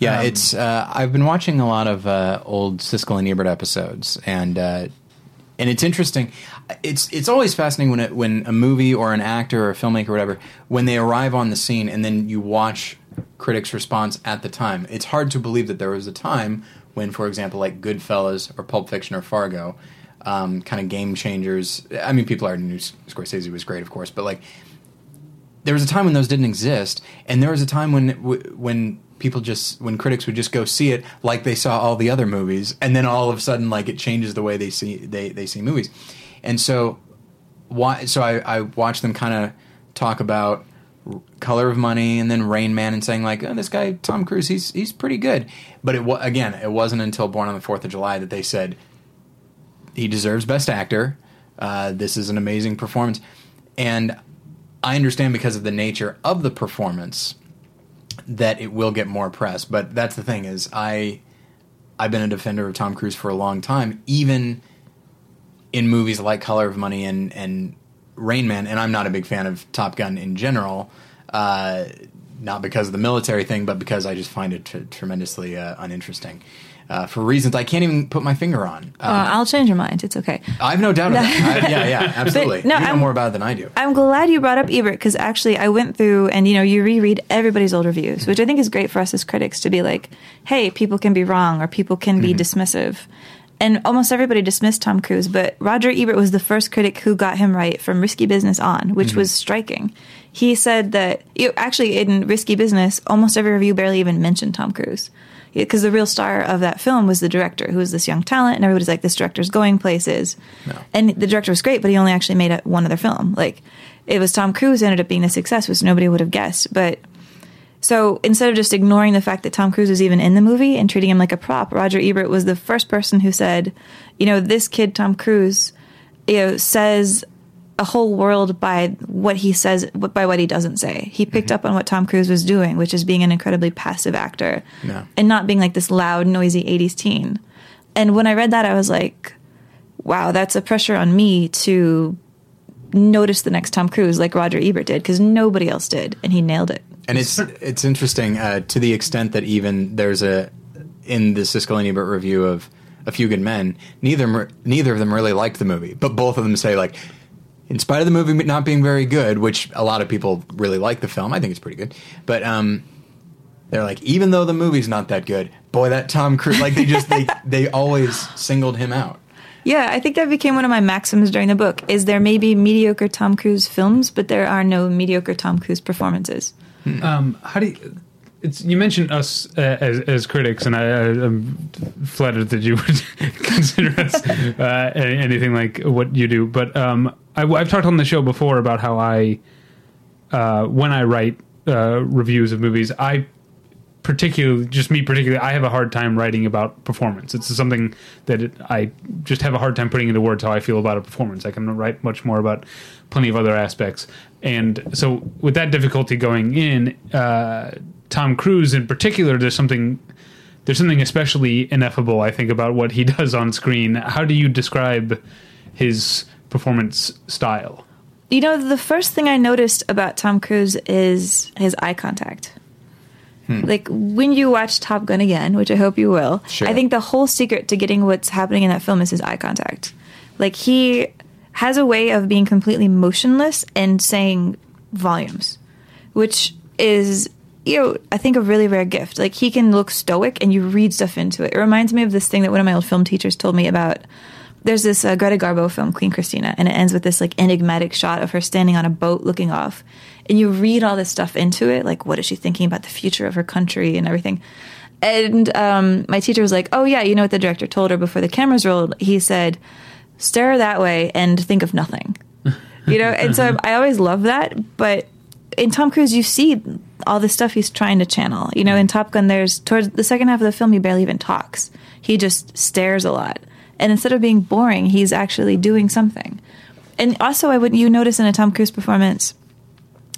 Yeah, Um, it's. Uh, I've been watching a lot of uh, old Siskel and Ebert episodes, and uh, and it's interesting. It's it's always fascinating when it, when a movie or an actor or a filmmaker or whatever when they arrive on the scene and then you watch critics' response at the time. It's hard to believe that there was a time when, for example, like Goodfellas or Pulp Fiction or Fargo, um, kind of game changers. I mean, people already knew Scorsese was great, of course, but like there was a time when those didn't exist, and there was a time when when people just when critics would just go see it like they saw all the other movies, and then all of a sudden like it changes the way they see they they see movies, and so why so I, I watched them kind of talk about Color of Money and then Rain Man and saying like oh, this guy Tom Cruise he's he's pretty good, but it again it wasn't until Born on the Fourth of July that they said he deserves Best Actor. Uh, this is an amazing performance, and I understand because of the nature of the performance that it will get more press. But that's the thing is I I've been a defender of Tom Cruise for a long time, even in movies like Color of Money and and Rain Man. And I'm not a big fan of Top Gun in general. Uh, not because of the military thing, but because I just find it t- tremendously uh, uninteresting uh, for reasons I can't even put my finger on. Uh, Uh, I'll change your mind. It's okay. I have no doubt of that. I, yeah, yeah, absolutely. no, you know I'm- more about it than I do. I'm glad you brought up Ebert because actually I went through and you know you reread everybody's old reviews, which I think is great for us as critics to be like, hey, people can be wrong or people can be dismissive. And almost everybody dismissed Tom Cruise, but Roger Ebert was the first critic who got him right from Risky Business on, which mm-hmm. was striking. He said that you actually in Risky Business, almost every review barely even mentioned Tom Cruise because the real star of that film was the director, who was this young talent, and everybody's like, "This director's going places." And the director was great, but he only actually made one other film. Like, it was Tom Cruise ended up being a success, which nobody would have guessed. But so instead of just ignoring the fact that Tom Cruise was even in the movie and treating him like a prop, Roger Ebert was the first person who said, "You know, this kid Tom Cruise, you know, says." A whole world by what he says, by what he doesn't say. He picked mm-hmm. up on what Tom Cruise was doing, which is being an incredibly passive actor Yeah. and not being like this loud, noisy 80s teen. And when I read that, I was like, wow, that's a pressure on me to notice the next Tom Cruise like Roger Ebert did because nobody else did, and he nailed it. And it's it's interesting uh, to the extent that even there's a in the Siskel and Ebert review of A Few Good Men, neither neither of them really liked the movie, but both of them say like, in spite of the movie not being very good, which a lot of people really like the film, I think it's pretty good, but um, they're like, even though the movie's not that good, boy, that Tom Cruise, like they just they they always singled him out. Yeah, I think that became one of my maxims during the book. Is there may be mediocre Tom Cruise films, but there are no mediocre Tom Cruise performances. Um, how do you? It's, you mentioned us uh, as, as critics, and I, I'm flattered that you would consider us uh, anything like what you do. But um, I, I've talked on the show before about how I, uh, when I write uh, reviews of movies, I particularly, just me particularly, I have a hard time writing about performance. It's something that it, I just have a hard time putting into words how I feel about a performance. I can write much more about plenty of other aspects. And so, with that difficulty going in, uh, Tom Cruise in particular, there's something. There's something especially ineffable, I think, about what he does on screen. How do you describe his performance style? You know, the first thing I noticed about Tom Cruise is his eye contact. Like when you watch Top Gun again, which I hope you will, Sure. I think the whole secret to getting what's happening in that film is his eye contact. Like he has a way of being completely motionless and saying volumes, which is you know I think a really rare gift. Like he can look stoic and you read stuff into it. It reminds me of this thing that one of my old film teachers told me about there's this uh, Greta Garbo film, Queen Christina, and it ends with this like enigmatic shot of her standing on a boat looking off. And you read all this stuff into it, like what is she thinking about the future of her country and everything. And um, my teacher was like, "Oh yeah, you know what the director told her before the cameras rolled? He said, stare that way and think of nothing." You know, and so I always love that. But in Tom Cruise, you see all the stuff he's trying to channel. You know, in Top Gun, there's towards the second half of the film, he barely even talks. He just stares a lot. And instead of being boring, he's actually doing something. And also, I would you notice in a Tom Cruise performance,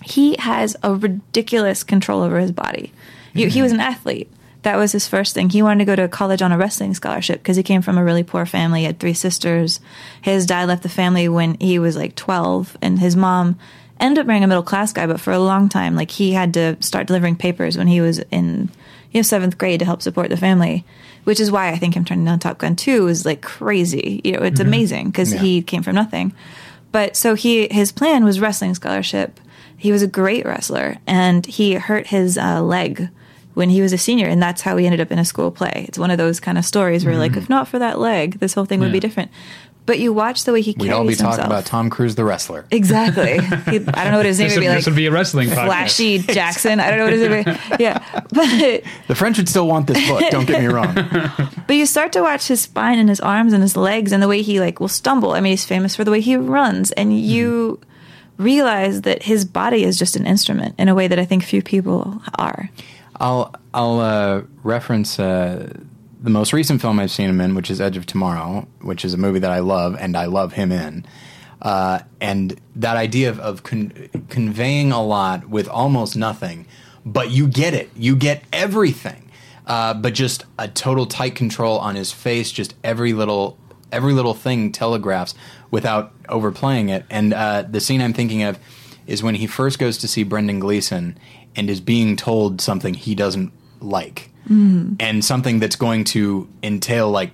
he has a ridiculous control over his body. You, He was an athlete. That was his first thing. He wanted to go to college on a wrestling scholarship because he came from a really poor family. He had three sisters. His dad left the family when he was like 12, and his mom ended up marrying a middle class guy, but for a long time, like he had to start delivering papers when he was in, you know seventh grade to help support the family, which is why I think him turning on Top Gun two is like crazy. You know, it's amazing because Yeah. he came from nothing. But so he his plan was wrestling scholarship. He was a great wrestler, and he hurt his uh, leg when he was a senior, and that's how he ended up in a school play. It's one of those kind of stories where, like, mm-hmm. if not for that leg, this whole thing would be different. But you watch the way he carries We'd carries all be himself. talking about Tom Cruise, the wrestler. Exactly. He, I don't know what his name This would would, be like. this would be a wrestling podcast. Flashy Jackson. I don't know what his name would be. Yeah. But The French would still want this book. Don't get me wrong. but you start to watch his spine and his arms and his legs and the way he like will stumble. I mean, he's famous for the way he runs, and mm-hmm. you realize that his body is just an instrument in a way that I think few people are. I'll I'll uh, reference uh, the most recent film I've seen him in, which is Edge of Tomorrow, which is a movie that I love and I love him in. Uh, and that idea of, of con- conveying a lot with almost nothing, but you get it, you get everything, uh, but just a total tight control on his face, just every little every little thing telegraphs without overplaying it. And uh, the scene I'm thinking of is when he first goes to see Brendan Gleeson and is being told something he doesn't like, and something that's going to entail like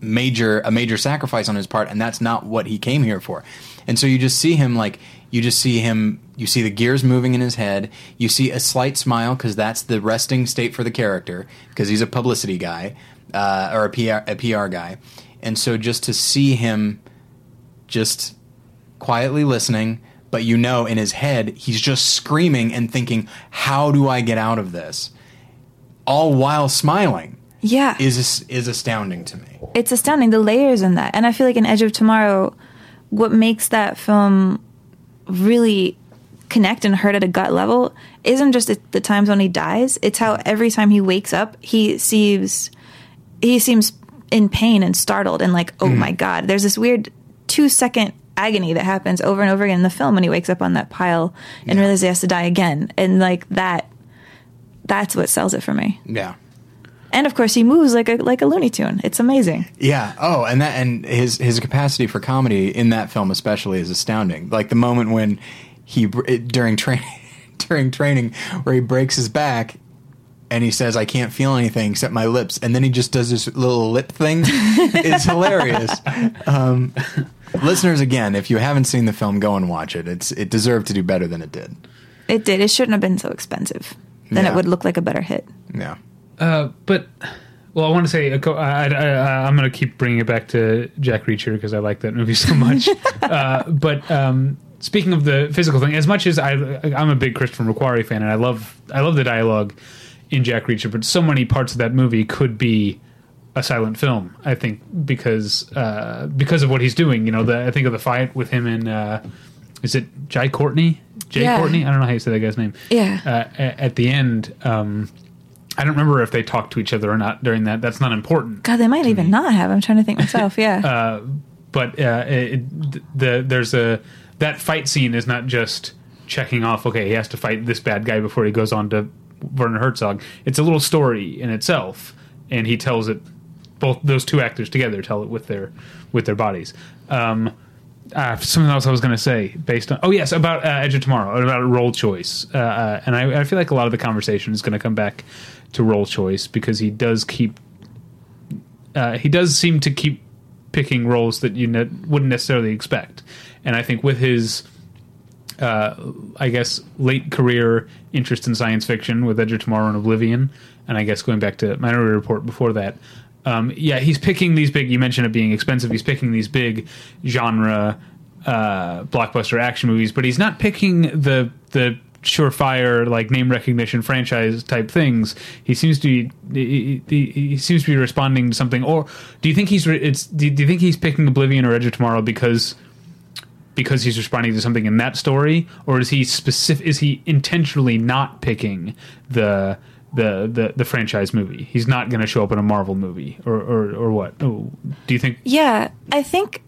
major a major sacrifice on his part and that's not what he came here for. And so you just see him like you just see him you see the gears moving in his head. You see a slight smile because that's the resting state for the character because he's a publicity guy uh, or a PR, a PR guy. And so just to see him just quietly listening but you know in his head he's just screaming and thinking how do i get out of this? All while smiling Yeah. is is astounding to me. It's astounding the layers in that. And i feel like in edge of tomorrow what makes that film really connect and hurt at a gut level isn't just the times when he dies it's how every time he wakes up he seems he seems in pain and startled and like oh mm-hmm. my god. There's this weird two second agony that happens over and over again in the film when he wakes up on that pile and realizes he has to die again. And like that that's what sells it for me. Yeah. And of course he moves like a like a looney tune. It's amazing. Yeah. Oh, and that and his his capacity for comedy in that film especially is astounding. Like the moment when he during training during training where he breaks his back and he says I can't feel anything except my lips and then he just does this little lip thing. it's hilarious. Um, listeners again, if you haven't seen the film go and watch it. It's it deserved to do better than it did. It did. It shouldn't have been so expensive. Then Yeah. it would look like a better hit. Yeah. Uh, but well, I want to say I, I, I, I'm going to keep bringing it back to Jack Reacher because I like that movie so much. uh, but um, speaking of the physical thing, as much as I, I'm a big Christopher McQuarrie fan, and I love I love the dialogue in Jack Reacher, but so many parts of that movie could be a silent film. I think because uh, because of what he's doing. You know, the, I think of the fight with him and uh, is it Jai Courtney? Jay Yeah. Courtney? I don't know how you say that guy's name. Yeah. Uh, a- at the end. Um, I don't remember if they talked to each other or not during that. That's not important. God, they might even not have. I'm trying to think myself. Yeah. Uh, but uh, it, the there's a that fight scene is not just checking off. Okay, he has to fight this bad guy before he goes on to Werner Herzog. It's a little story in itself, and he tells it. Both those two actors together tell it with their with their bodies. Um, uh, something else I was going to say based on oh yes about uh, Edge of Tomorrow about role choice uh, uh, and I, I feel like a lot of the conversation is going to come back to role choice because he does keep uh, he does seem to keep picking roles that you ne- wouldn't necessarily expect and I think with his uh, I guess late career interest in science fiction with Edge of Tomorrow and Oblivion, and I guess going back to Minority Report before that. Um, yeah, he's picking these big. You mentioned it being expensive. He's picking these big genre uh, blockbuster action movies, but he's not picking the the surefire like name recognition franchise type things. He seems to be he, he, he seems to be responding to something. Or do you think he's re- it's do, do you think he's picking Oblivion or Edge of Tomorrow because because he's responding to something in that story, or is he specific? Is he intentionally not picking the the the, the franchise movie? He's not going to show up in a Marvel movie, or or, or what? Oh, do you think? yeah. I think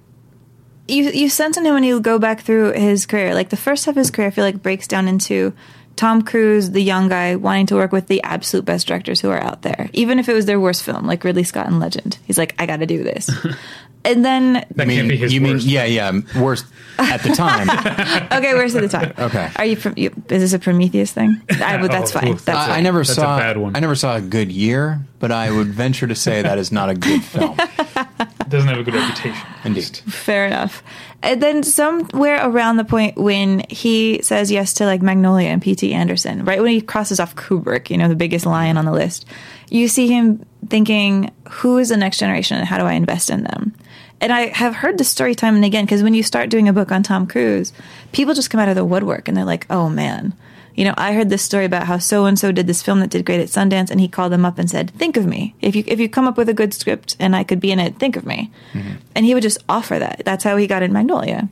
you you sense in him when you go back through his career. Like the first half of his career, I feel like breaks down into Tom Cruise, the young guy, wanting to work with the absolute best directors who are out there, even if it was their worst film, like Ridley Scott and Legend. He's like, I got to do this. and then, That I mean, can't be his you worst. mean yeah, yeah, worst at the time. okay, where's at the time? Okay. Are you, Prom- you is this a Prometheus thing? I, would that's Oh, fine. oof. That's I, I never That's a saw bad one. I never saw a good year, but I would venture to say that is not a good film. it doesn't have a good reputation. Indeed. Fair enough. And then somewhere around the point when he says yes to like Magnolia and P.T. Anderson, right when he crosses off Kubrick, you know, the biggest lion on the list, you see him thinking, who is the next generation and how do I invest in them? And I have heard this story time and again because when you start doing a book on Tom Cruise, people just come out of the woodwork and they're like, oh man. You know, I heard this story about how so and so did this film that did great at Sundance, and he called them up and said, "Think of me if you if you come up with a good script and I could be in it. Think of me." And he would just offer that. That's how he got in Magnolia.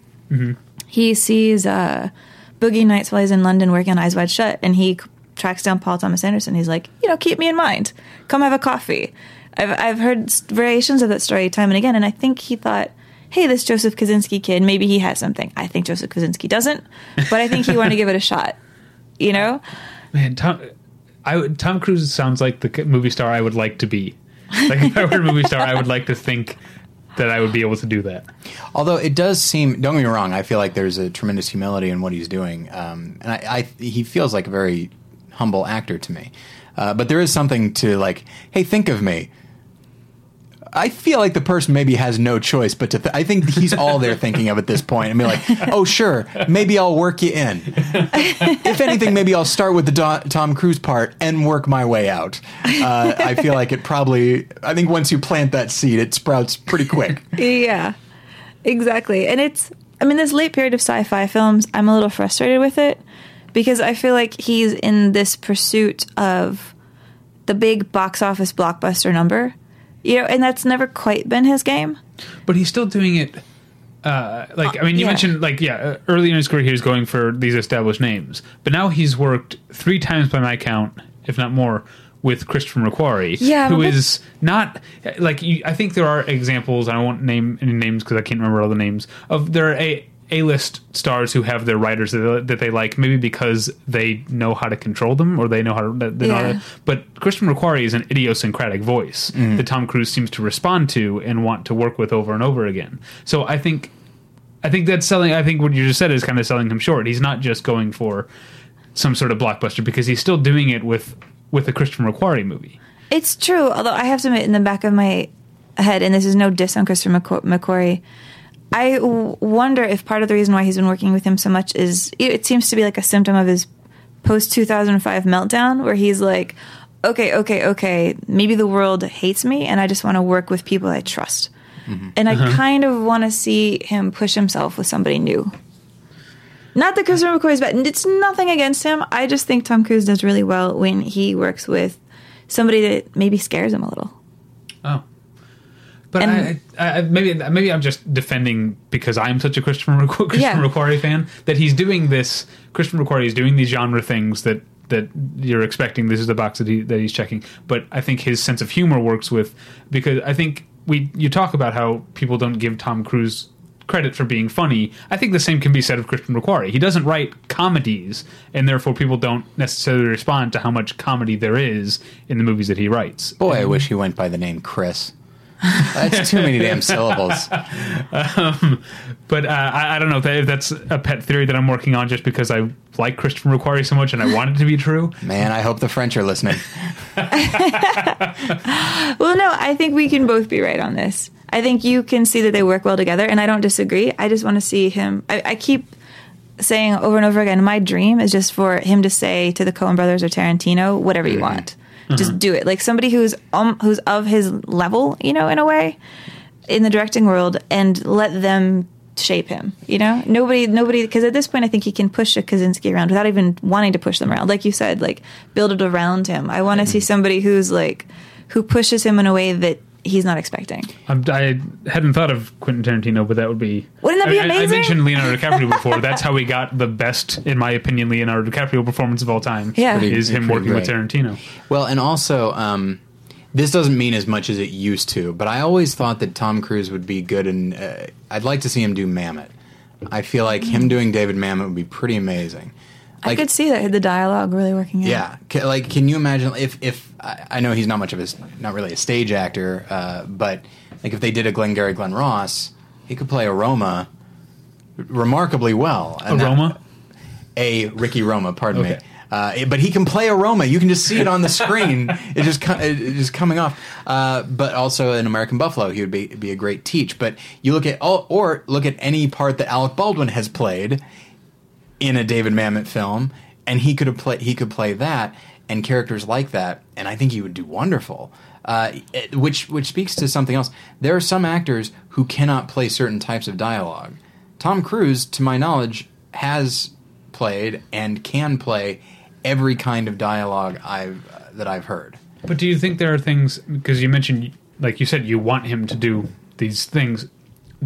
He sees uh, Boogie Nights while he's in London working on Eyes Wide Shut, and he tracks down Paul Thomas Anderson. He's like, you know, keep me in mind. Come have a coffee. I've I've heard variations of that story time and again, and I think he thought. Hey, this Joseph Kosinski kid, maybe he has something. I think Joseph Kosinski doesn't, but I think he wanted to give it a shot. You know? Man, Tom, I Tom Cruise sounds like the movie star I would like to be. Like if I were a movie star, I would like to think that I would be able to do that. Although it does seem, don't get me wrong, I feel like there's a tremendous humility in what he's doing, um, and I, I he feels like a very humble actor to me. Uh, but there is something to like, hey, think of me. I feel like the person maybe has no choice but to. Th- I think he's all they're thinking of at this point, and be like, "Oh, sure, maybe I'll work you in. if anything, maybe I'll start with the Do- Tom Cruise part and work my way out." Uh, I feel like it probably. I think once you plant that seed, it sprouts pretty quick. Yeah, exactly. And it's, I mean, this late period of sci fi films, I'm a little frustrated with it because I feel like he's in this pursuit of the big box office blockbuster number, you know, and that's never quite been his game. But he's still doing it. Uh, like I mean, you yeah. mentioned like yeah, uh, early in his career he was going for these established names, but now he's worked three times by my count, if not more, with Christopher McQuarrie, Yeah, who is not like you, I think there are examples. I won't name any names because I can't remember all the names of there are a a list stars who have their writers that they, that they like, maybe because they know how to control them or they know how to. They know how Yeah. to but Christian McQuarrie is an idiosyncratic voice mm-hmm. that Tom Cruise seems to respond to and want to work with over and over again. So I think, I think that's selling. I think what you just said is kind of selling him short. He's not just going for some sort of blockbuster because he's still doing it with with a Christian McQuarrie movie. It's true, although I have to admit, in the back of my head, and this is no diss on Christian McQu- McQuarrie, I w- wonder if part of the reason why he's been working with him so much is it seems to be like a symptom of his post 2005 meltdown, where he's like, okay, okay, okay, maybe the world hates me, and I just want to work with people I trust. Mm-hmm. And I uh-huh. kind of want to see him push himself with somebody new. Not that Christopher McQuarrie is bad. It's nothing against him. I just think Tom Cruise does really well when he works with somebody that maybe scares him a little. But And- I, I, maybe maybe I'm just defending because I'm such a Christopher, McQu- Christopher Yeah. McQuarrie fan that he's doing this. Christopher McQuarrie is doing these genre things that that you're expecting. This is the box that he that he's checking. But I think his sense of humor works with because I think we you talk about how people don't give Tom Cruise credit for being funny. I think the same can be said of Christian McQuarrie. He doesn't write comedies, and therefore people don't necessarily respond to how much comedy there is in the movies that he writes. Boy, I wish he went by the name Chris. That's too many damn syllables. But uh, I, I don't know if, that, if that's a pet theory that I'm working on just because I like Christopher McQuarrie so much and I want it to be true. Man, I hope the French are listening. Well, no, I think we can both be right on this. I think you can see that they work well together, and I don't disagree. I just want to see him. I, I keep saying over and over again, my dream is just for him to say to the Coen Brothers or Tarantino, whatever you want, just do it. Like somebody who's um, who's of his level, you know, in a way, in the directing world, and let them shape him. You know, nobody, nobody, because at this point, I think he can push a Kosinski around without even wanting to push them around. Like you said, like build it around him. I want to see somebody who's like who pushes him in a way that he's not expecting. I'm, I hadn't thought of Quentin Tarantino, but that would be. Wouldn't that be I, I- I mentioned Leonardo DiCaprio before. That's how we got the best, in my opinion, Leonardo DiCaprio performance of all time. Yeah. Pretty- is him pretty working with. Tarantino. Well, and also, um, this doesn't mean as much as it used to, but I always thought that Tom Cruise would be good, and uh, I'd like to see him do Mamet. I feel like him doing David Mamet would be pretty amazing. I could see that the dialogue really working out. Yeah, Ca- like can you imagine if if I I know he's not much of a s- not really a stage actor, uh, but like if they did a Glengarry Glen Ross, he could play a Roma remarkably well. And that- Aroma. a Ricky Roma, pardon me. Uh, it- but he can play a Roma. You can just see it on the screen. it just co- it's just coming off. Uh, but also in American Buffalo, he would be be a great teach. But you look at all, or look at any part that Alec Baldwin has played in a David Mamet film, and he could play he could play that and characters like that, and I think he would do wonderful. Uh, which which speaks to something else. There are some actors who cannot play certain types of dialogue. Tom Cruise, to my knowledge, has played and can play every kind of dialogue I've uh, that I've heard. But do you think there are things because you mentioned, like you said, you want him to do these things?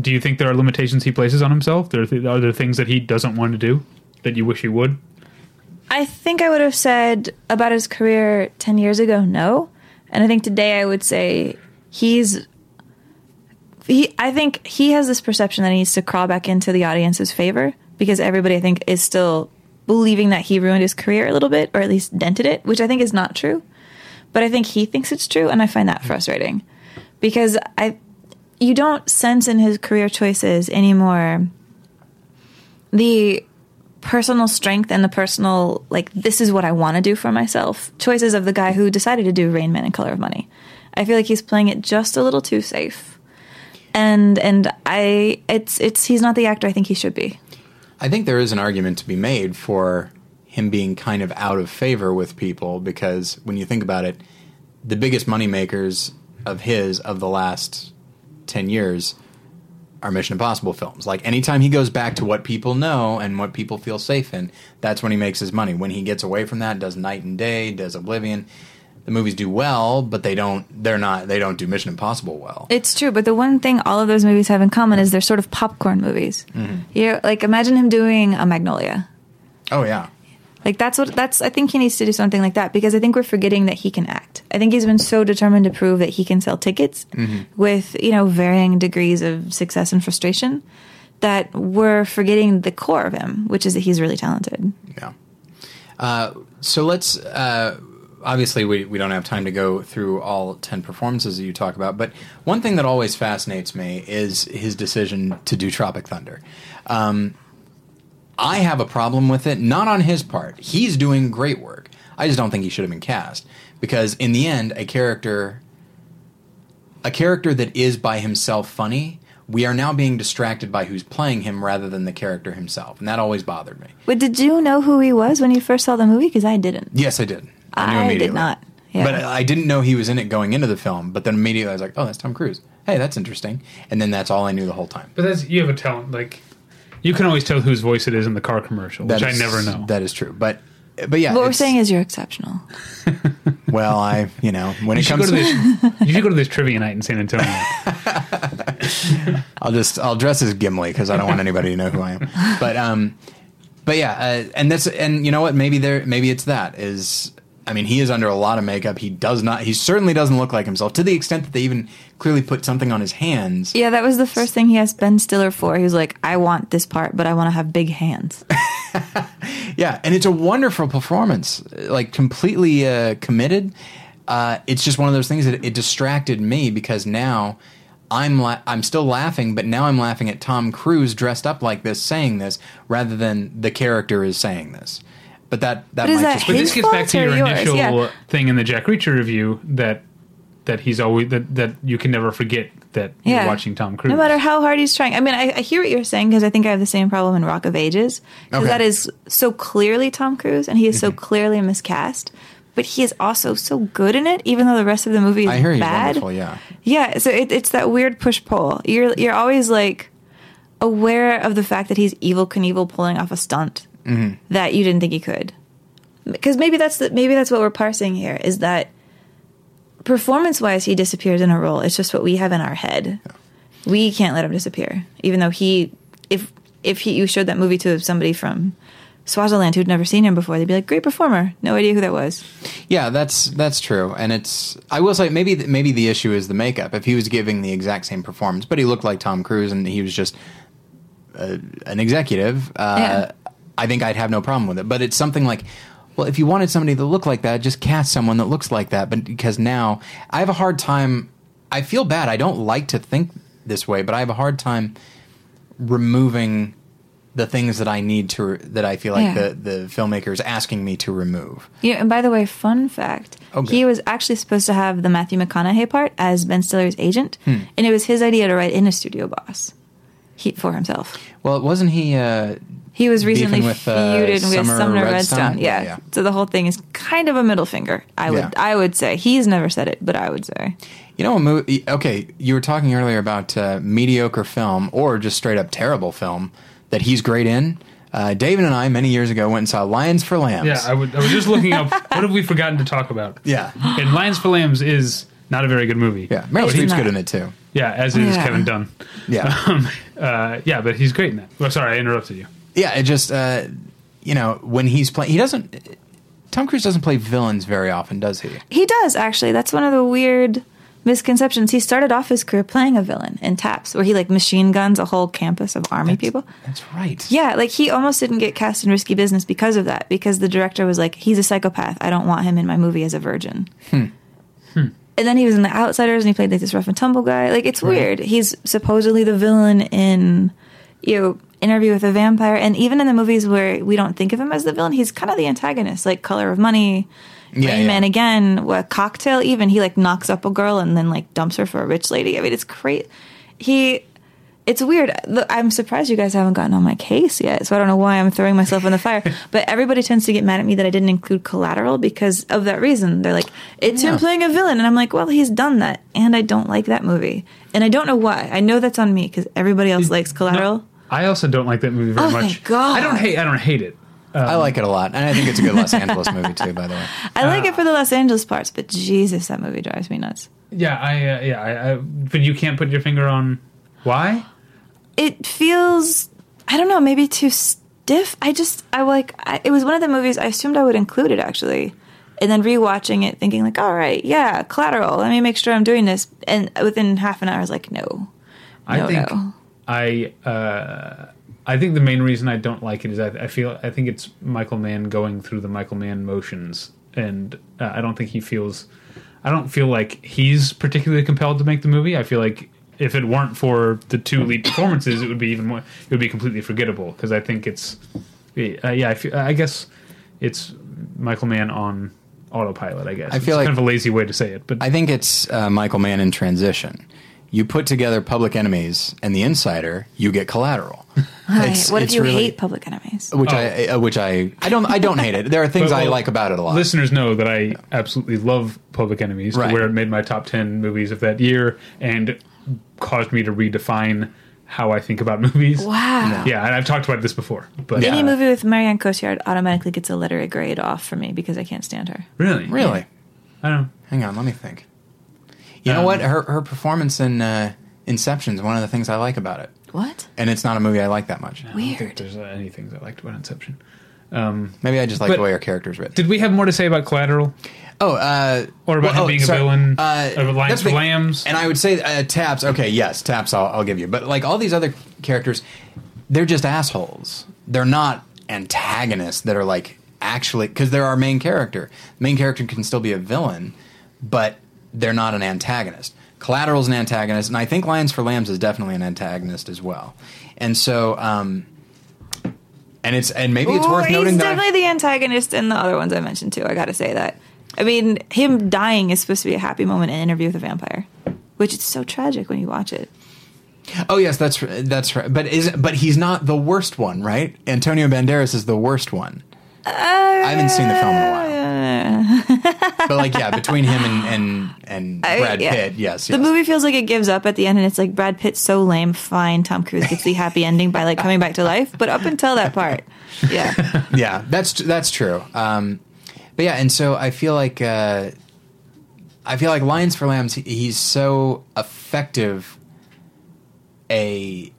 Do you think there are limitations he places on himself? There are, th- are there things that he doesn't want to do that you wish he would? I think I would have said about his career 10 years ago, no. And I think today I would say he's. He, I think he has this perception that he needs to crawl back into the audience's favor because everybody, I think, is still believing that he ruined his career a little bit or at least dented it, which I think is not true. But I think he thinks it's true, and I find that frustrating because I, you don't sense in his career choices anymore the personal strength and the personal like this is what I want to do for myself. Choices of the guy who decided to do Rain Man and Color of Money. I feel like he's playing it just a little too safe. And and I it's it's he's not the actor I think he should be. I think there is an argument to be made for him being kind of out of favor with people because when you think about it, the biggest moneymakers of his of the last 10 years are Mission Impossible films. Like anytime he goes back to what people know and what people feel safe in, that's when he makes his money. When he gets away from that, does Knight and Day, does Oblivion, the movies do well, but they don't they're not they don't do Mission Impossible well. It's true, but the one thing all of those movies have in common is they're sort of popcorn movies. Mm-hmm. You like imagine him doing a Magnolia. Oh yeah. Like that's what that's I think he needs to do something like that because I think we're forgetting that he can act. I think he's been so determined to prove that he can sell tickets with, you know, varying degrees of success and frustration that we're forgetting the core of him, which is that he's really talented. Yeah. Uh, so let's. Uh, obviously, we, we don't have time to go through all 10 performances that you talk about, but one thing that always fascinates me is his decision to do Tropic Thunder. Um, I have a problem with it, not on his part. He's doing great work. I just don't think he should have been cast because in the end, a character, a character that is by himself funny, we are now being distracted by who's playing him rather than the character himself, and that always bothered me. But did you know who he was when you first saw the movie? Because I didn't. Yes, I did. knew I did not. Yeah. But I didn't know he was in it going into the film. But then immediately I was like, "Oh, that's Tom Cruise. Hey, that's interesting." And then that's all I knew the whole time. But that's you have a talent like you can always tell whose voice it is in the car commercial, That which is- I never know. That is true. But but yeah, what we're it's- saying is you're exceptional. well, I you know when you it should comes go to to this. you should go to this trivia night in San Antonio. I'll just I'll dress as Gimli because I don't want anybody to know who I am. But um, but yeah, uh, and that's and you know what? Maybe there maybe it's that is. I mean, he is under a lot of makeup. He does not. He certainly doesn't look like himself to the extent that they even clearly put something on his hands. Yeah, that was the first thing he asked Ben Stiller for. He was like, I want this part, but I want to have big hands. Yeah, and it's a wonderful performance. Like completely uh, committed. Uh, it's just one of those things that it distracted me because now I'm la- I'm still laughing, but now I'm laughing at Tom Cruise dressed up like this saying this rather than the character is saying this. But that that But might that just But this gets back to your initial Yeah. thing in the Jack Reacher review that that he's always that, that you can never forget that Yeah. you're watching Tom Cruise. No matter how hard he's trying. I mean, I, I hear what you're saying because I think I have the same problem in Rock of Ages. Because Okay. that is so clearly Tom Cruise and he is so Mm-hmm. clearly miscast. But he is also so good in it, even though the rest of the movie is I hear he's bad. wonderful. Yeah, Yeah, so it, it's that weird push pull. You're you're always like aware of the fact that he's Evel Knievel pulling off a stunt Mm-hmm. that you didn't think he could. Because maybe that's the, maybe that's what we're parsing here is that performance wise he disappears in a role. It's just what we have in our head. We can't let him disappear, even though he if if he you showed that movie to somebody from Swaziland who'd never seen him before, they'd be like, "Great performer, no idea who that was." yeah, that's that's true. And it's I will say maybe maybe the issue is the makeup. If he was giving the exact same performance, but he looked like Tom Cruise and he was just an executive. Uh, Yeah. I think I'd have no problem with it. But it's something like, well, if you wanted somebody to look like that, just cast someone that looks like that. But because now I have a hard time, I feel bad. I don't like to think this way, but I have a hard time removing the things that I need to that I feel like Yeah. the the filmmaker is asking me to remove. Yeah, and by the way, fun fact: Okay. he was actually supposed to have the Matthew McConaughey part as Ben Stiller's agent, Hmm. and it was his idea to write in a studio boss he, for himself. Well, wasn't he? Uh, He was recently with, uh, feuded with Sumner Sumner, Redstone? Redstone. Yeah. Yeah. so the whole thing is kind of a middle finger. I would, Yeah. I would say he's never said it, but I would say You know, a movie. Okay, you were talking earlier about uh, mediocre film or just straight up terrible film that he's great in. Uh, David and I, many years ago, went and saw Lions for Lambs. Yeah, I, would, I was just looking up what have we forgotten to talk about. yeah, And Lions for Lambs is not a very good movie. yeah. Meryl It's Streep's not. good in it too. Yeah, as is Yeah. Kevin Dunn. Yeah, Um, uh, yeah, but he's great in that. Well, sorry, I interrupted you. Yeah. It just, uh, you know, when he's playing, he doesn't. Tom Cruise doesn't play villains very often, does he? he does actually. That's one of the weird misconceptions. He started off his career playing a villain in Taps, where he like machine guns a whole campus of army people. That's right. Yeah, like he almost didn't get cast in Risky Business because of that. Because the director was like, "He's a psychopath. I don't want him in my movie as a virgin." And then he was in The Outsiders, and he played like this rough and tumble guy. Like it's weird. He's supposedly the villain in you know Interview with a Vampire, and even in the movies where we don't think of him as the villain, he's kind of the antagonist, like Color of Money. Yeah, Rain yeah. Man again, what cocktail? Even he like knocks up a girl and then like dumps her for a rich lady. I mean, it's great. He it's weird. I'm surprised you guys haven't gotten on my case yet. So I don't know why I'm throwing myself in the fire. but everybody tends to get mad at me that I didn't include Collateral because of that reason. They're like, it's Yeah. him playing a villain, and I'm like, well, he's done that, and I don't like that movie, and I don't know why. I know that's on me because everybody else likes Collateral. I also don't like that movie very Oh, much. thank God. I don't hate. I don't hate it. I like it a lot, and I think it's a good Los Angeles movie too. By the way, I like it for the Los Angeles parts, but Jesus, that movie drives me nuts. Yeah, I. Uh, yeah, I, I. But you can't put your finger on why. it feels I don't know, maybe too stiff. I just I like I, it was one of the movies I assumed I would include it actually. And then rewatching it thinking like, all right, yeah, collateral. Let me make sure I'm doing this. And within half an hour I was like, no. I No, think no. I uh, I think the main reason I don't like it is I, I feel I think it's Michael Mann going through the Michael Mann motions, and uh, I don't think he feels. I don't feel like he's particularly compelled to make the movie. I feel like if it weren't for the two lead performances, it would be even more. It would be completely forgettable because I think it's. Uh, yeah, I, feel, I guess it's Michael Mann on autopilot. I guess I feel it's like- kind of a lazy way to say it, but I think it's uh, Michael Mann in transition. You put together Public Enemies and The Insider, you get Collateral. Hi, It's- what if you really- hate Public Enemies? Which I, uh, which I, I don't, I don't hate it. There are things But, I like about it a lot. Listeners know that I absolutely love Public Enemies, to Right. where it made my top 10 movies of that year and caused me to redefine how I think about movies. Wow. Yeah, and I've talked about this before. But Yeah. Any movie with Marianne Cotillard automatically gets a letter grade off for me because I can't stand her. really? really? I don't know. Hang on, let me think. You know Um, what? Her her performance in uh, Inception is one of the things I like about it, What? and it's not a movie I like that much. I don't think Weird. there's uh, any things I liked about Inception. Um, Maybe I just like the way her character's written. did we have more to say about Collateral? Oh, uh, Or about well, him being sorry. a villain? Uh, of Lions that's for the- Lambs? And I would say uh, Taps. Okay, yes, Taps. I'll, I'll give you. But like all these other characters, they're just assholes. They're not antagonists that are like actually because they're our main character. The main character can still be a villain, but they're not an antagonist. Collateral's an antagonist, and I think Lions for Lambs is definitely an antagonist as well. And so, um, and it's and maybe it's Ooh, worth noting he's that I- definitely the antagonist in the other ones I mentioned too. I got to say that. I mean, him dying is supposed to be a happy moment in Interview with a Vampire, which is so tragic when you watch it. Oh yes, that's that's right. But is but he's not the worst one, right? Antonio Banderas is the worst one. I haven't seen the film in a while, but like yeah, between him and and, and I- Brad yeah. Pitt, yes, The yes. movie feels like it gives up at the end, and it's like Brad Pitt's so lame. Fine, Tom Cruise gets the happy ending by like coming back to life, but up until that part, yeah, yeah, that's that's true. Um, but yeah, and so I feel like uh, I feel like Lions for Lambs. He's so effective a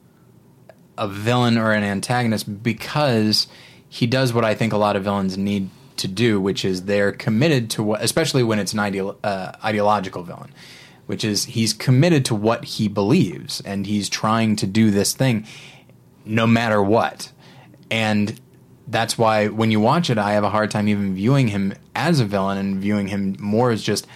a villain or an antagonist because he does what I think a lot of villains need to do, which is they're committed to what, especially when it's an uh, ideological villain, which is he's committed to what he believes and he's trying to do this thing no matter what. And that's why when you watch it, I have a hard time even viewing him as a villain and viewing him more as just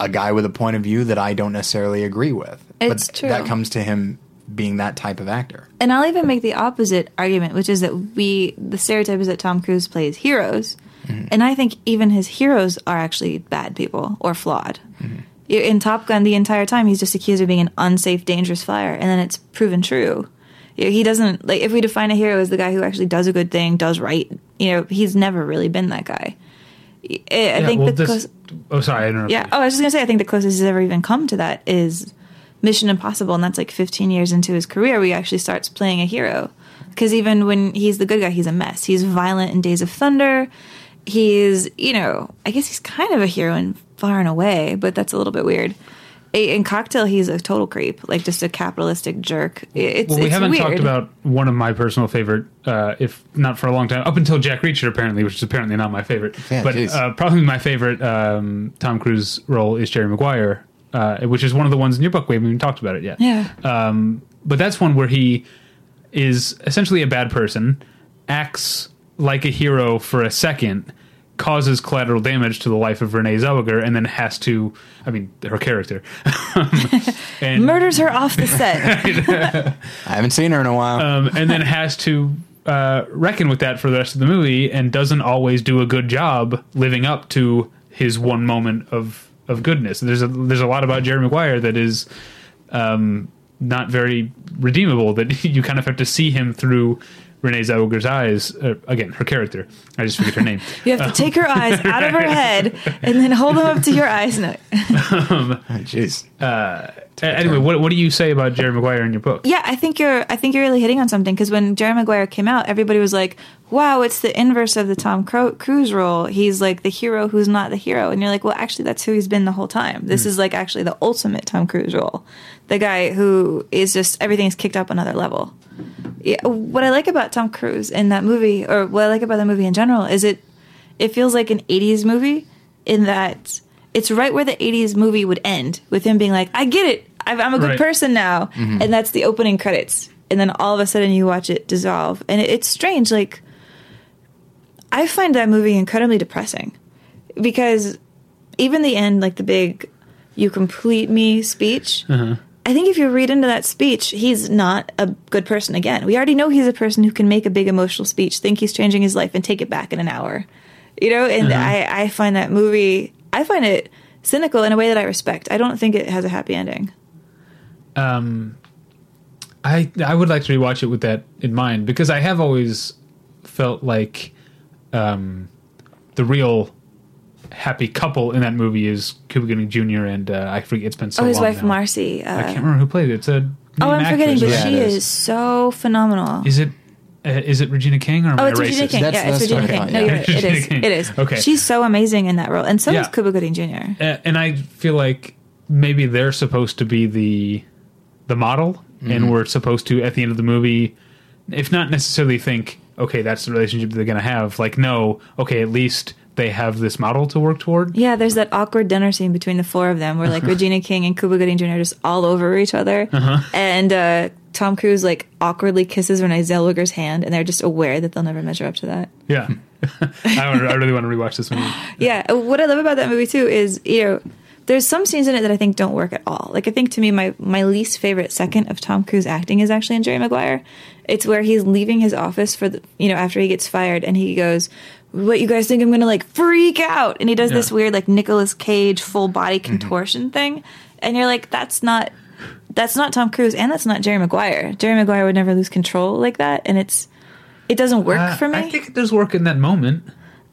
a guy with a point of view that I don't necessarily agree with. It's but true. that comes to him being that type of actor. And I'll even make the opposite argument, which is that we the stereotype is that Tom Cruise plays heroes, mm-hmm. and I think even his heroes are actually bad people or flawed. Mm-hmm. You- In Top Gun, the entire time he's just accused of being an unsafe, dangerous flyer, and then it's proven true. He doesn't like if we define a hero as the guy who actually does a good thing, does right. You know, he's never really been that guy. I I Yeah, think well, the this- close- oh, sorry, I interrupted. yeah. Oh, I was just gonna say, I think the closest he's ever even come to that is Mission Impossible, and that's like 15 years into his career, where he actually starts playing a hero. Because even when he's the good guy, he's a mess. He's violent in Days of Thunder. He's, you know, I guess he's kind of a hero in Far and Away, but that's a little bit weird. In Cocktail, he's a total creep, like just a capitalistic jerk. It's, Well, we it's haven't weird. talked about one of my personal favorite, uh, if not for a long time, up until Jack Reacher, apparently, which is apparently not my favorite. Yeah, but uh, probably my favorite um, Tom Cruise role is Jerry Maguire, uh, which is one of the ones in your book. We haven't even talked about it yet. Yeah. Um, but that's one where he is essentially a bad person, acts like a hero for a second, causes collateral damage to the life of Renee Zellweger, and then has to, I mean, her character. and, Murders her off the set. I haven't seen her in a while. um, and then has to uh, reckon with that for the rest of the movie, and doesn't always do a good job living up to his one moment of of goodness. There's a there's a lot about Jerry Maguire that is um, not very redeemable. That you kind of have to see him through Renee Zellweger's eyes. Uh, again, her character. I just forget her name. You have to take her eyes out of her head and then hold them up to your eyes. No. Oh, Jeez. Uh, Uh, anyway, what what do you say about Jerry Maguire in your book? Yeah, I think you're. I think you're really hitting on something because when Jerry Maguire came out, everybody was like, "Wow, it's the inverse of the Tom Cruise role. He's like the hero who's not the hero." And you're like, "Well, actually, that's who he's been the whole time. This hmm. is like actually the ultimate Tom Cruise role, the guy who is just everything's kicked up another level." Yeah, what I like about Tom Cruise in that movie, or what I like about the movie in general, is it it feels like an 80s movie in that it's right where the 80s movie would end with him being like, I get it. I've- I'm a good Right. person now. Mm-hmm. And that's the opening credits. And then all of a sudden you watch it dissolve. And it, it's strange. Like, I find that movie incredibly depressing because even the end, like the big, you complete me speech. Uh-huh. I think if you read into that speech, he's not a good person again. We already know he's a person who can make a big emotional speech, think he's changing his life, and take it back in an hour. You know, and uh-huh. I, I find that movie, I find it cynical in a way that I respect. I don't think it has a happy ending. I I would like to rewatch it with that in mind because I have always felt like um, the real happy couple in that movie is Cuba Gooding Jr. and uh, I forget it's been so Oh, his long wife now. Marcy. I Uh, can't remember who played it. It's a oh, I'm forgetting, but Yeah, she it is. is so phenomenal. is it uh, is it Regina King or am Oh, I it's racist? Regina King. That's- yeah, it's Regina King. thought, No, you're right. It Regina is. King. It is. Okay. She's so amazing in that role, and so Yeah. is Cuba Gooding Jr. Uh, and I feel like maybe they're supposed to be the the model, Mm-hmm. and we're supposed to at the end of the movie, if not necessarily think, okay, that's the relationship they're going to have. Like, no, okay, at least they have this model to work toward. Yeah, there's that awkward dinner scene between the four of them where like Regina King and Cuba Gooding Jr. are just all over each other, and uh, Tom Cruise like awkwardly kisses Renee Zellweger's hand, and they're just aware that they'll never measure up to that. Yeah, I, I really want to rewatch this movie. Yeah, uh, what I love about that movie too is you know there's some scenes in it that I think don't work at all. Like I think to me my my least favorite second of Tom Cruise acting is actually in Jerry Maguire. It's where he's leaving his office for the you know after he gets fired and he goes, "What you guys think I'm gonna like freak out?" And he does this weird like Nicolas Cage full body contortion thing, and you're like, "That's not." That's not Tom Cruise, and that's not Jerry Maguire. Jerry Maguire would never lose control like that, and it's it doesn't work Uh, for me. I think it does work in that moment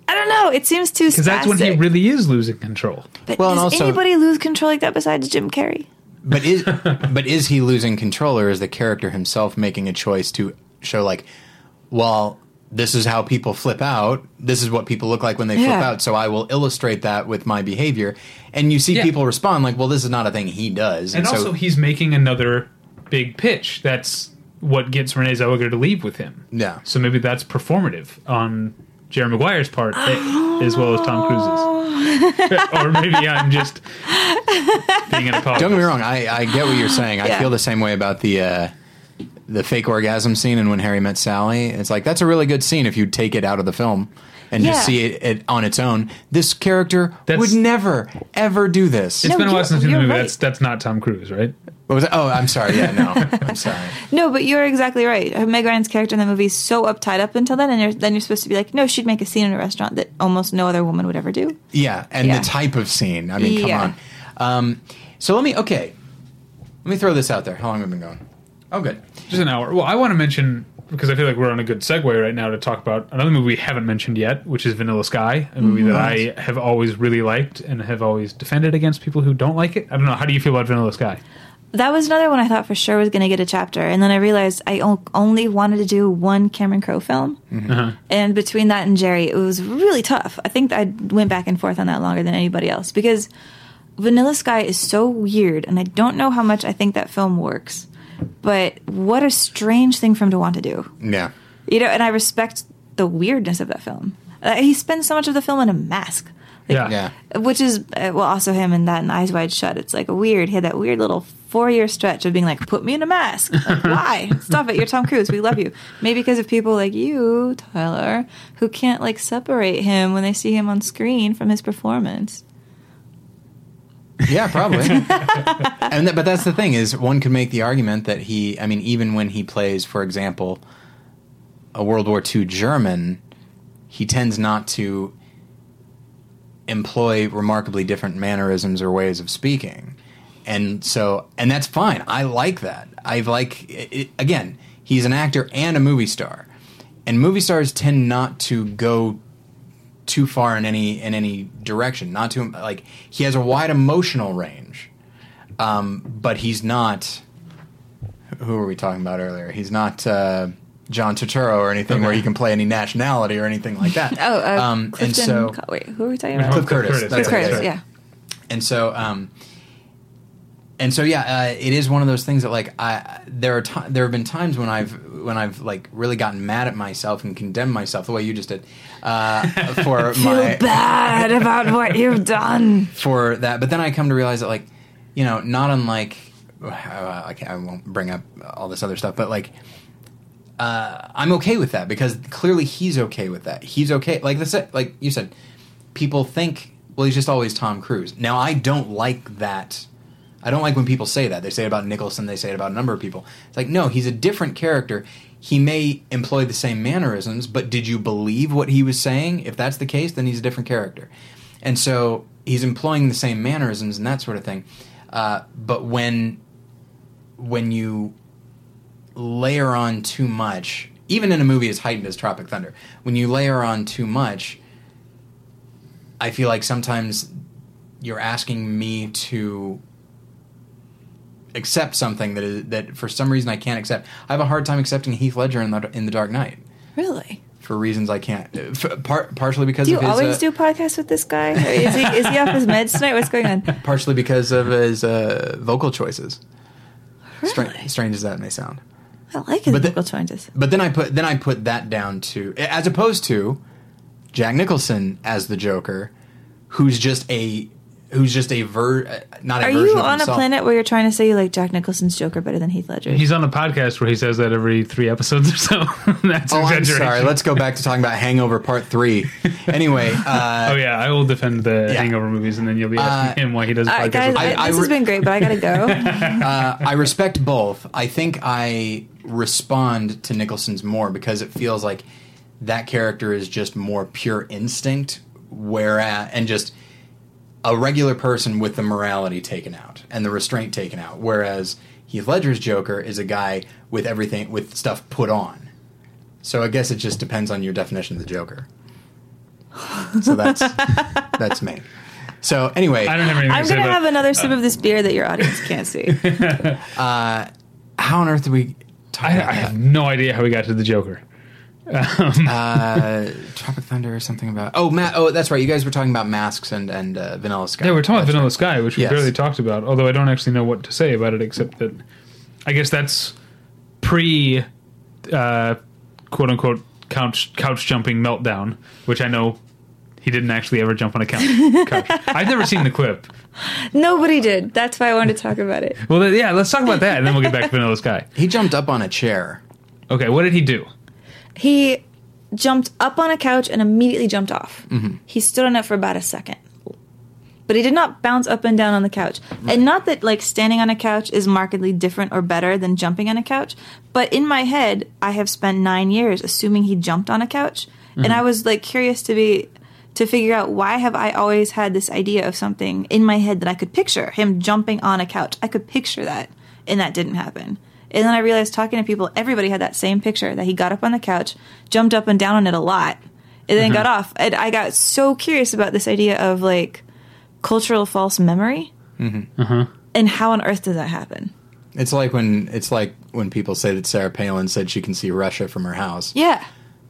I don't know. It seems too because that's when he really is losing control. But Well, and does also- anybody lose control like that besides Jim Carrey? But is but is he losing control, or is the character himself making a choice to show like, well, this is how people flip out. This is what people look like when they flip out. So I will illustrate that with my behavior. And you see Yeah. people respond like, well, this is not a thing he does. And so also, he's making another big pitch. That's what gets Renee Zellweger to leave with him. Yeah. So maybe that's performative on Jerry Maguire's part, eh, as well as Tom Cruise's. or maybe I'm just being an apologist. Don't get me wrong. I, I get what you're saying. I Yeah. feel the same way about the uh, the fake orgasm scene and When Harry Met Sally. It's like that's a really good scene if you take it out of the film and Yeah. just see it, it on its own. This character That's- would never ever do this. It's No, been a while since I've seen the movie. right. That's that's not Tom Cruise, right? What was it? Oh, I'm sorry. Yeah, no, I'm sorry. No, but you're exactly right. Meg Ryan's character in the movie is so uptight up until then, and you're, then you're supposed to be like, no, she'd make a scene in a restaurant that almost no other woman would ever do. Yeah, and Yeah. the type of scene. I mean, come Yeah. on. Um, so let me okay. Let me throw this out there. How long have we been going? Oh, good. Just an hour. Well, I want to mention because I feel like we're on a good segue right now to talk about another movie we haven't mentioned yet, which is Vanilla Sky, a movie that I have always really liked and have always defended against people who don't like it. I don't know. How do you feel about Vanilla Sky? That was another one I thought for sure was going to get a chapter, and then I realized I o- only wanted to do one Cameron Crowe film, and between that and Jerry, it was really tough. I think I went back and forth on that longer than anybody else because Vanilla Sky is so weird, and I don't know how much I think that film works. But what a strange thing for him to want to do. Yeah. You know, and I respect the weirdness of that film. Uh, he spends so much of the film in a mask. Like, Yeah. Yeah. Which is, uh, well, also him in that and Eyes Wide Shut. It's like a weird, he had that weird little four year stretch of being like, put me in a mask. Like, why? Stop it. You're Tom Cruise. We love you. Maybe because of people like you, Tyler, who can't like separate him when they see him on screen from his performance. Yeah, probably. and th- but that's the thing is one could make the argument that he I mean even when he plays for example a World War II German, he tends not to employ remarkably different mannerisms or ways of speaking. And so and that's fine. I like that. I like it, again, he's an actor and a movie star. And movie stars tend not to go too far in any in any direction. Not to like he has a wide emotional range, um, but he's not. Who were we talking about earlier? He's not uh, John Turturro or anything where he can play any nationality or anything like that. Oh, uh, um, and so Co- wait, who are we talking about? Cliff Curtis. Curtis, that's Cliff Curtis, yeah. And so, um, and so, yeah, uh, it is one of those things that like I there are ti there have been times when I've when I've like really gotten mad at myself and condemned myself the way you just did uh, for Feel my bad about what you've done. for that. But then I come to realize that, like, you know, not unlike uh, I, can't, I won't bring up all this other stuff, but like, uh, I'm okay with that because clearly he's okay with that. He's okay. Like this, like you said, people think, well, he's just always Tom Cruise. Now, I don't like that. I don't like when people say that. They say it about Nicholson. They say it about a number of people. It's like, no, he's a different character. He may employ the same mannerisms, but did you believe what he was saying? If that's the case, then he's a different character. And so he's employing the same mannerisms and that sort of thing. Uh, but when when you layer on too much, even in a movie as heightened as Tropic Thunder, when you layer on too much, I feel like sometimes you're asking me to accept something that is that for some reason I can't accept. I have a hard time accepting Heath Ledger in the in the Dark Knight Really? for reasons I can't. uh, par- partially because Do you of his, always uh, do podcasts with this guy? Is he is he off his meds tonight? What's going on? partially because of his uh, vocal choices. Really? strange as that may sound. I like his But the- vocal choices. But then I put then I put that down to as opposed to Jack Nicholson as the Joker, who's just a who's just a ver uh, not a Are version you of on a himself. planet where you're trying to say you like Jack Nicholson's Joker better than Heath Ledger's? He's on a podcast where he says that every three episodes or so. That's Oh, I'm exaggeration. sorry. Let's go back to talking about Hangover Part Three. Anyway, uh, Oh yeah, I will defend the Yeah. Hangover movies, and then you'll be asking Uh, him why he does a All right, guys, with I- I, I this re- has been great, but I gotta go. uh, I respect both. I think I respond to Nicholson's more because it feels like that character is just more pure instinct, whereas and just a regular person with the morality taken out and the restraint taken out. Whereas Heath Ledger's Joker is a guy with everything with stuff put on. So I guess it just depends on your definition of the Joker. So that's that's me. So anyway, I don't have anything I'm gonna have another sip of this beer that your audience can't see. uh, how on earth did we talk I, about I have no idea how we got to the Joker. Uh, Tropic Thunder or something about. Oh, Matt. Oh, that's right. You guys were talking about masks and and uh, Vanilla Sky. Yeah, we're talking about Vanilla right. Sky, which we Yes. barely talked about. Although I don't actually know what to say about it, except that I guess that's pre, uh, quote unquote, couch couch jumping meltdown, which I know He didn't actually ever jump on a couch. couch. I've never seen the clip. Nobody did. That's why I wanted to talk about it. Well, yeah, let's talk about that, and then we'll get back to Vanilla Sky. He jumped up on a chair. Okay, what did he do? He jumped up on a couch and immediately jumped off. Mm-hmm. He stood on it for about a second. But he did not bounce up and down on the couch. And not that like standing on a couch is markedly different or better than jumping on a couch, but in my head, I have spent 9 years assuming he jumped on a couch. And mm-hmm. I was like curious to be to figure out why have I always had this idea of something in my head that I could picture him jumping on a couch. I could picture that, and that didn't happen. And then I realized talking to people, everybody had that same picture that he got up on the couch, jumped up and down on it a lot, and then mm-hmm. got off. And I got so curious about this idea of like cultural false memory, mm-hmm. uh-huh. and how on earth does that happen? It's like when it's like when people say that Sarah Palin said she can see Russia from her house. Yeah,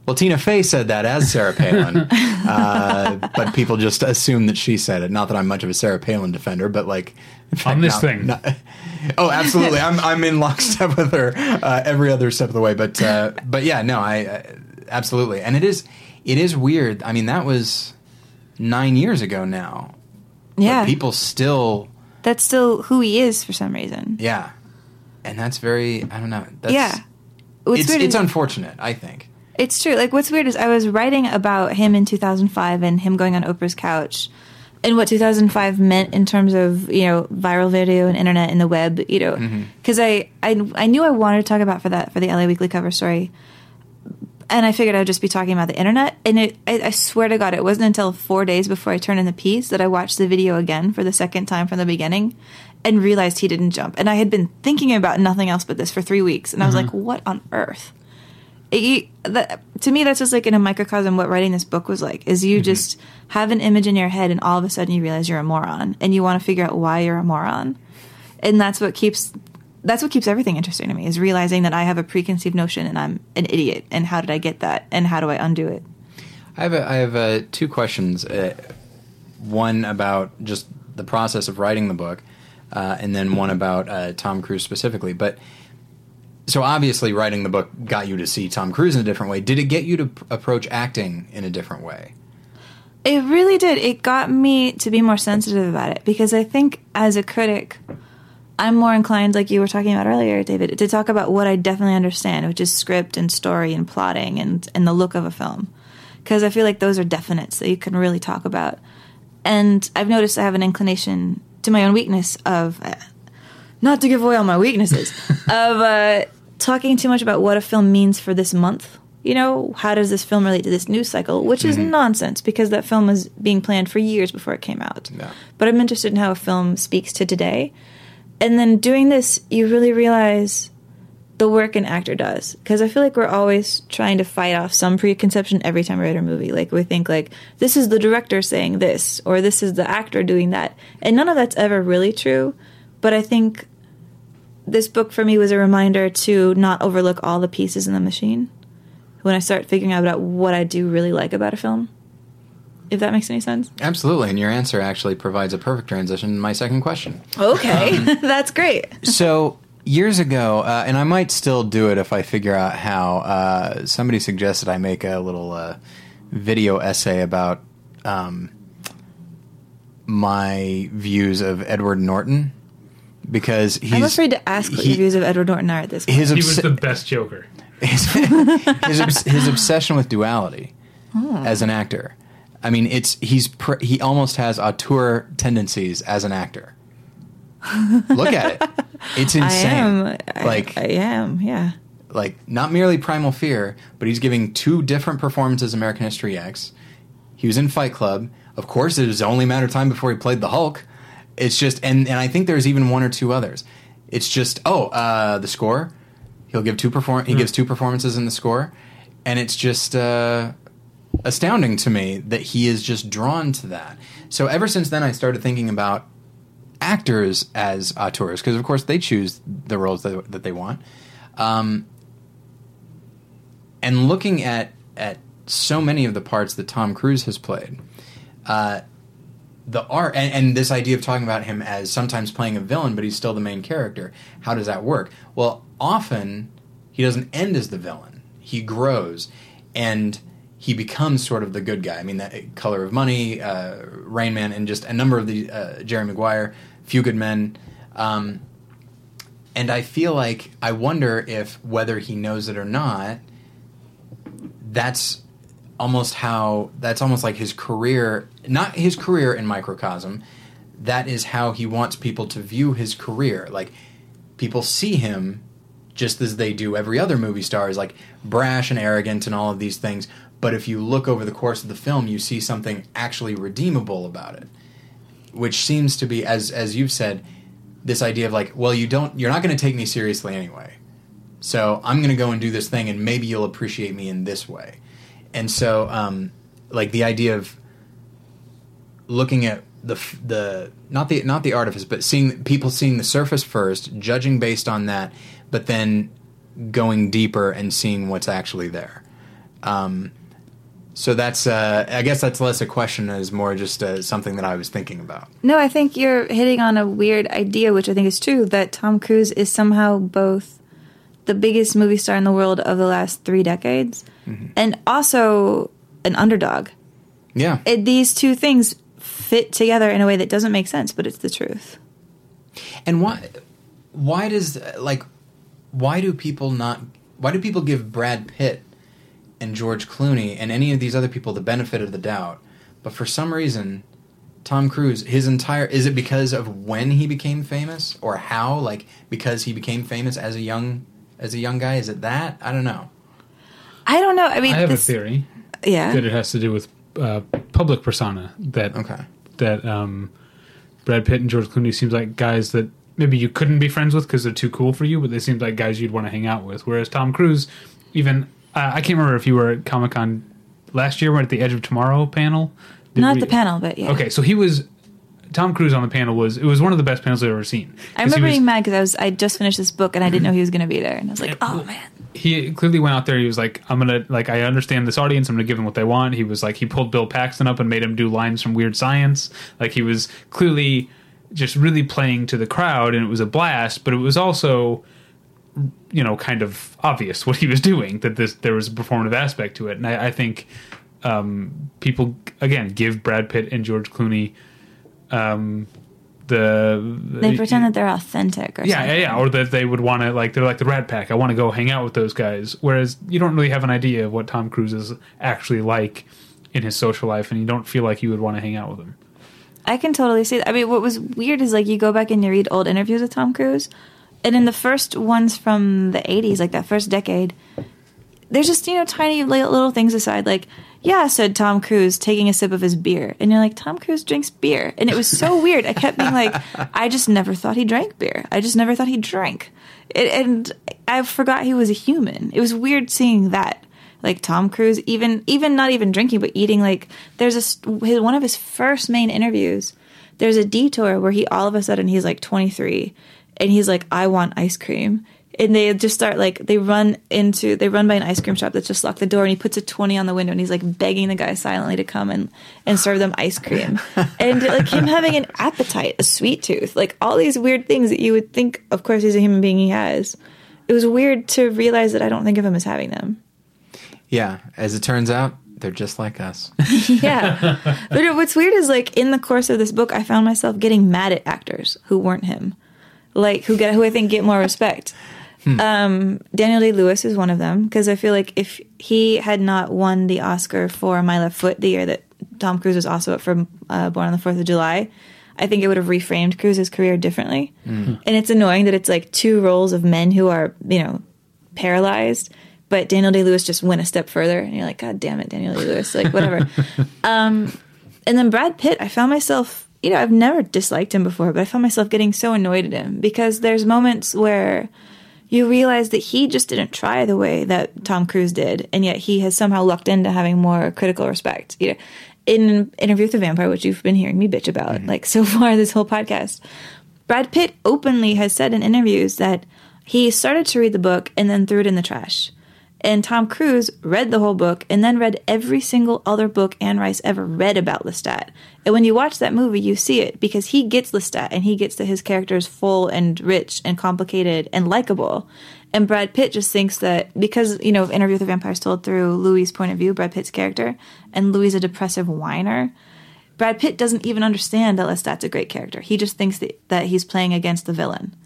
Well, Tina Fey said that as Sarah Palin, uh, but people just assume that she said it. Not that I'm much of a Sarah Palin defender, but like in fact, On this not- thing. not- oh, absolutely, I'm I'm in lockstep with her uh, every other step of the way. But uh, but yeah, no, I uh, absolutely, and it is it is weird. I mean, that was nine years ago now. But yeah. people still, That's still who he is for some reason. yeah, and that's very. I don't know. That's, yeah. What's it's weird it's is- unfortunate. I think. It's true. Like, what's weird is I was writing about him in 2005 and him going on Oprah's couch and what 2005 meant in terms of, you know, viral video and internet and the web, you know, mm-hmm. because I, I, I knew I wanted to talk about for that, for the LA Weekly cover story. And I figured I'd just be talking about the internet. And it, I, I swear to God, it wasn't until four days before I turned in the piece that I watched the video again for the second time from the beginning and realized he didn't jump. And I had been thinking about nothing else but this for three weeks. And I was mm-hmm. like, what on earth? It, that, to me that's just like in a microcosm what writing this book was like is you just have an image in your head and all of a sudden you realize you're a moron and you want to figure out why you're a moron and that's what keeps that's what keeps everything interesting to me is realizing that i have a preconceived notion and i'm an idiot and how did i get that and how do i undo it I have a, I have uh, two questions. Uh, one about just the process of writing the book, uh, and then one about uh, Tom Cruise specifically. But so obviously, writing the book got you to see Tom Cruise in a different way. Did it get you to p- approach acting in a different way? It really did. It got me to be more sensitive about it because I think as a critic, I'm more inclined, like you were talking about earlier, David, to talk about what I definitely understand, which is script and story and plotting and, and the look of a film. Because I feel like those are definites that you can really talk about. And I've noticed I have an inclination to my own weakness of, uh, not to give away all my weaknesses, of uh, talking too much about what a film means for this month. You know, how does this film relate to this news cycle? Which is mm-hmm. nonsense because that film was being planned for years before it came out. Yeah. But I'm interested in how a film speaks to today. And then doing this, you really realize the work an actor does. Because I feel like we're always trying to fight off some preconception every time we write a movie. Like we think like this is the director saying this, or this is the actor doing that, and none of that's ever really true. But I think this book for me was a reminder to not overlook all the pieces in the machine when I start figuring out about what I do really like about a film. If that makes any sense. Absolutely, and your answer actually provides a perfect transition to my second question. Okay, that's great. so years ago, uh, and I might still do it if I figure out how. Uh, somebody suggested I make a little uh, video essay about um, my views of Edward Norton because he's I'm afraid to ask what he- your views of Edward Norton are at this point. his, He was the best Joker. his, his, obs- his obsession with duality hmm. as an actor. I mean, it's he's pr- he almost has auteur tendencies as an actor. Look at it; it's I insane. am. I, like I am. Yeah. like not merely Primal Fear, but he's giving two different performances American History X. He was in Fight Club. Of course, it was only a matter of time before he played the Hulk. It's just, and, and I think there's even one or two others. It's just, oh, uh, the score. He'll give two perform. He gives two performances in the score, and it's just uh, astounding to me that he is just drawn to that. So ever since then, I started thinking about actors as auteurs because, of course, they choose the roles that, that they want. Um, and looking at at so many of the parts that Tom Cruise has played, uh, the art and, and this idea of talking about him as sometimes playing a villain, but he's still the main character. How does that work? Well, often he doesn't end as the villain. He grows, and he becomes sort of the good guy. I mean, that Color of Money, uh, Rain Man, and just a number of the uh, Jerry Maguire, Few Good Men. Um, and I feel like I wonder if whether he knows it or not, that's almost how that's almost like his career, not his career in microcosm. That is how he wants people to view his career. Like people see him just as they do every other movie star, is like brash and arrogant and all of these things. But if you look over the course of the film, you see something actually redeemable about it, which seems to be, as as you've said, this idea of like, well, you don't, you're not going to take me seriously anyway. So I'm going to go and do this thing, and maybe you'll appreciate me in this way. And so, um, like the idea of looking at the the not the not the artifice, but seeing people seeing the surface first, judging based on that, but then going deeper and seeing what's actually there. Um, so that's uh, I guess that's less a question as more just uh, something that I was thinking about. No, I think you're hitting on a weird idea, which I think is true, that Tom Cruise is somehow both the biggest movie star in the world of the last three decades Mm-hmm. and also an underdog. Yeah, It, these two things fit together in a way that doesn't make sense, but it's the truth. and why why does like why do people not why do people give Brad Pitt and George Clooney and any of these other people the benefit of the doubt, but for some reason Tom Cruise, his entire is it because of when he became famous or how? Like because he became famous as a young as a young guy? Is it that? I don't know. I don't know. I mean, I have this- a theory Yeah. that it has to do with uh, public persona. That Okay. that um, Brad Pitt and George Clooney seems like guys that maybe you couldn't be friends with because they're too cool for you, but they seem like guys you'd want to hang out with. Whereas Tom Cruise, even uh, I can't remember if you were at Comic Con last year. We're at the Edge of Tomorrow panel. Did Not we- the panel, but yeah. Okay, so he was Tom Cruise on the panel was it was one of the best panels I've ever seen. I remember was- being mad because I was I just finished this book and I didn't know he was going to be there, and I was like, oh man. He clearly went out there. He was like, "I'm gonna like I understand this audience. I'm gonna give them what they want." He was like, he pulled Bill Paxton up and made him do lines from Weird Science. Like he was clearly just really playing to the crowd, and it was a blast. But it was also, you know, kind of obvious what he was doing. That this there was a performative aspect to it, and I, I think um, people again give Brad Pitt and George Clooney. Um, the They pretend that they're authentic or yeah, something. yeah, yeah, or that they would want to like they're like the Rat Pack. I want to go hang out with those guys. Whereas you don't really have an idea of what Tom Cruise is actually like in his social life, and you don't feel like you would want to hang out with him. I can totally see that. I mean, what was weird is like you go back and you read old interviews with Tom Cruise, and in the first ones from the 80s, like that first decade, there's just, you know, tiny little things aside, like, yeah, said Tom Cruise taking a sip of his beer. And you're like, Tom Cruise drinks beer. And it was so weird. I kept being like, I just never thought he drank beer. I just never thought he drank. It, and I forgot he was a human. It was weird seeing that. Like Tom Cruise, even even not even drinking, but eating. Like there's a his, one of his first main interviews. There's a detour where he all of a sudden he's like 23, and he's like, "I want ice cream," and they just start like they run into they run by an ice cream shop that's just locked the door, and he puts a 20 on the window, and he's like begging the guy silently to come and and serve them ice cream, and like him having an appetite, a sweet tooth, like all these weird things that you would think, of course, he's a human being, he has. It was weird to realize that I don't think of him as having them. Yeah, as it turns out, they're just like us. yeah. But what's weird is like in the course of this book, I found myself getting mad at actors who weren't him, like who get who I think get more respect. Um, Daniel Day Lewis is one of them because I feel like if he had not won the Oscar for My Left Foot the year that Tom Cruise was also up for uh, Born on the Fourth of July, I think it would have reframed Cruise's career differently. And it's annoying that it's like two roles of men who are you know paralyzed. But Daniel Day Lewis just went a step further, and you're like, God damn it, Daniel Day Lewis, like whatever. and then Brad Pitt, I found myself, you know, I've never disliked him before, but I found myself getting so annoyed at him because there's moments where you realize that he just didn't try the way that Tom Cruise did, and yet he has somehow lucked into having more critical respect. You know, in Interview with the Vampire, which you've been hearing me bitch about, mm-hmm. like so far this whole podcast, Brad Pitt openly has said in interviews that he started to read the book and then threw it in the trash. And Tom Cruise read the whole book and then read every single other book Anne Rice ever read about Lestat. And when you watch that movie, you see it because he gets Lestat and he gets that his character is full and rich and complicated and likable. And Brad Pitt just thinks that because, you know, Interview with the Vampire is told through Louis' point of view, Brad Pitt's character, and Louis is a depressive whiner, Brad Pitt doesn't even understand that Lestat's a great character. He just thinks that, that he's playing against the villain.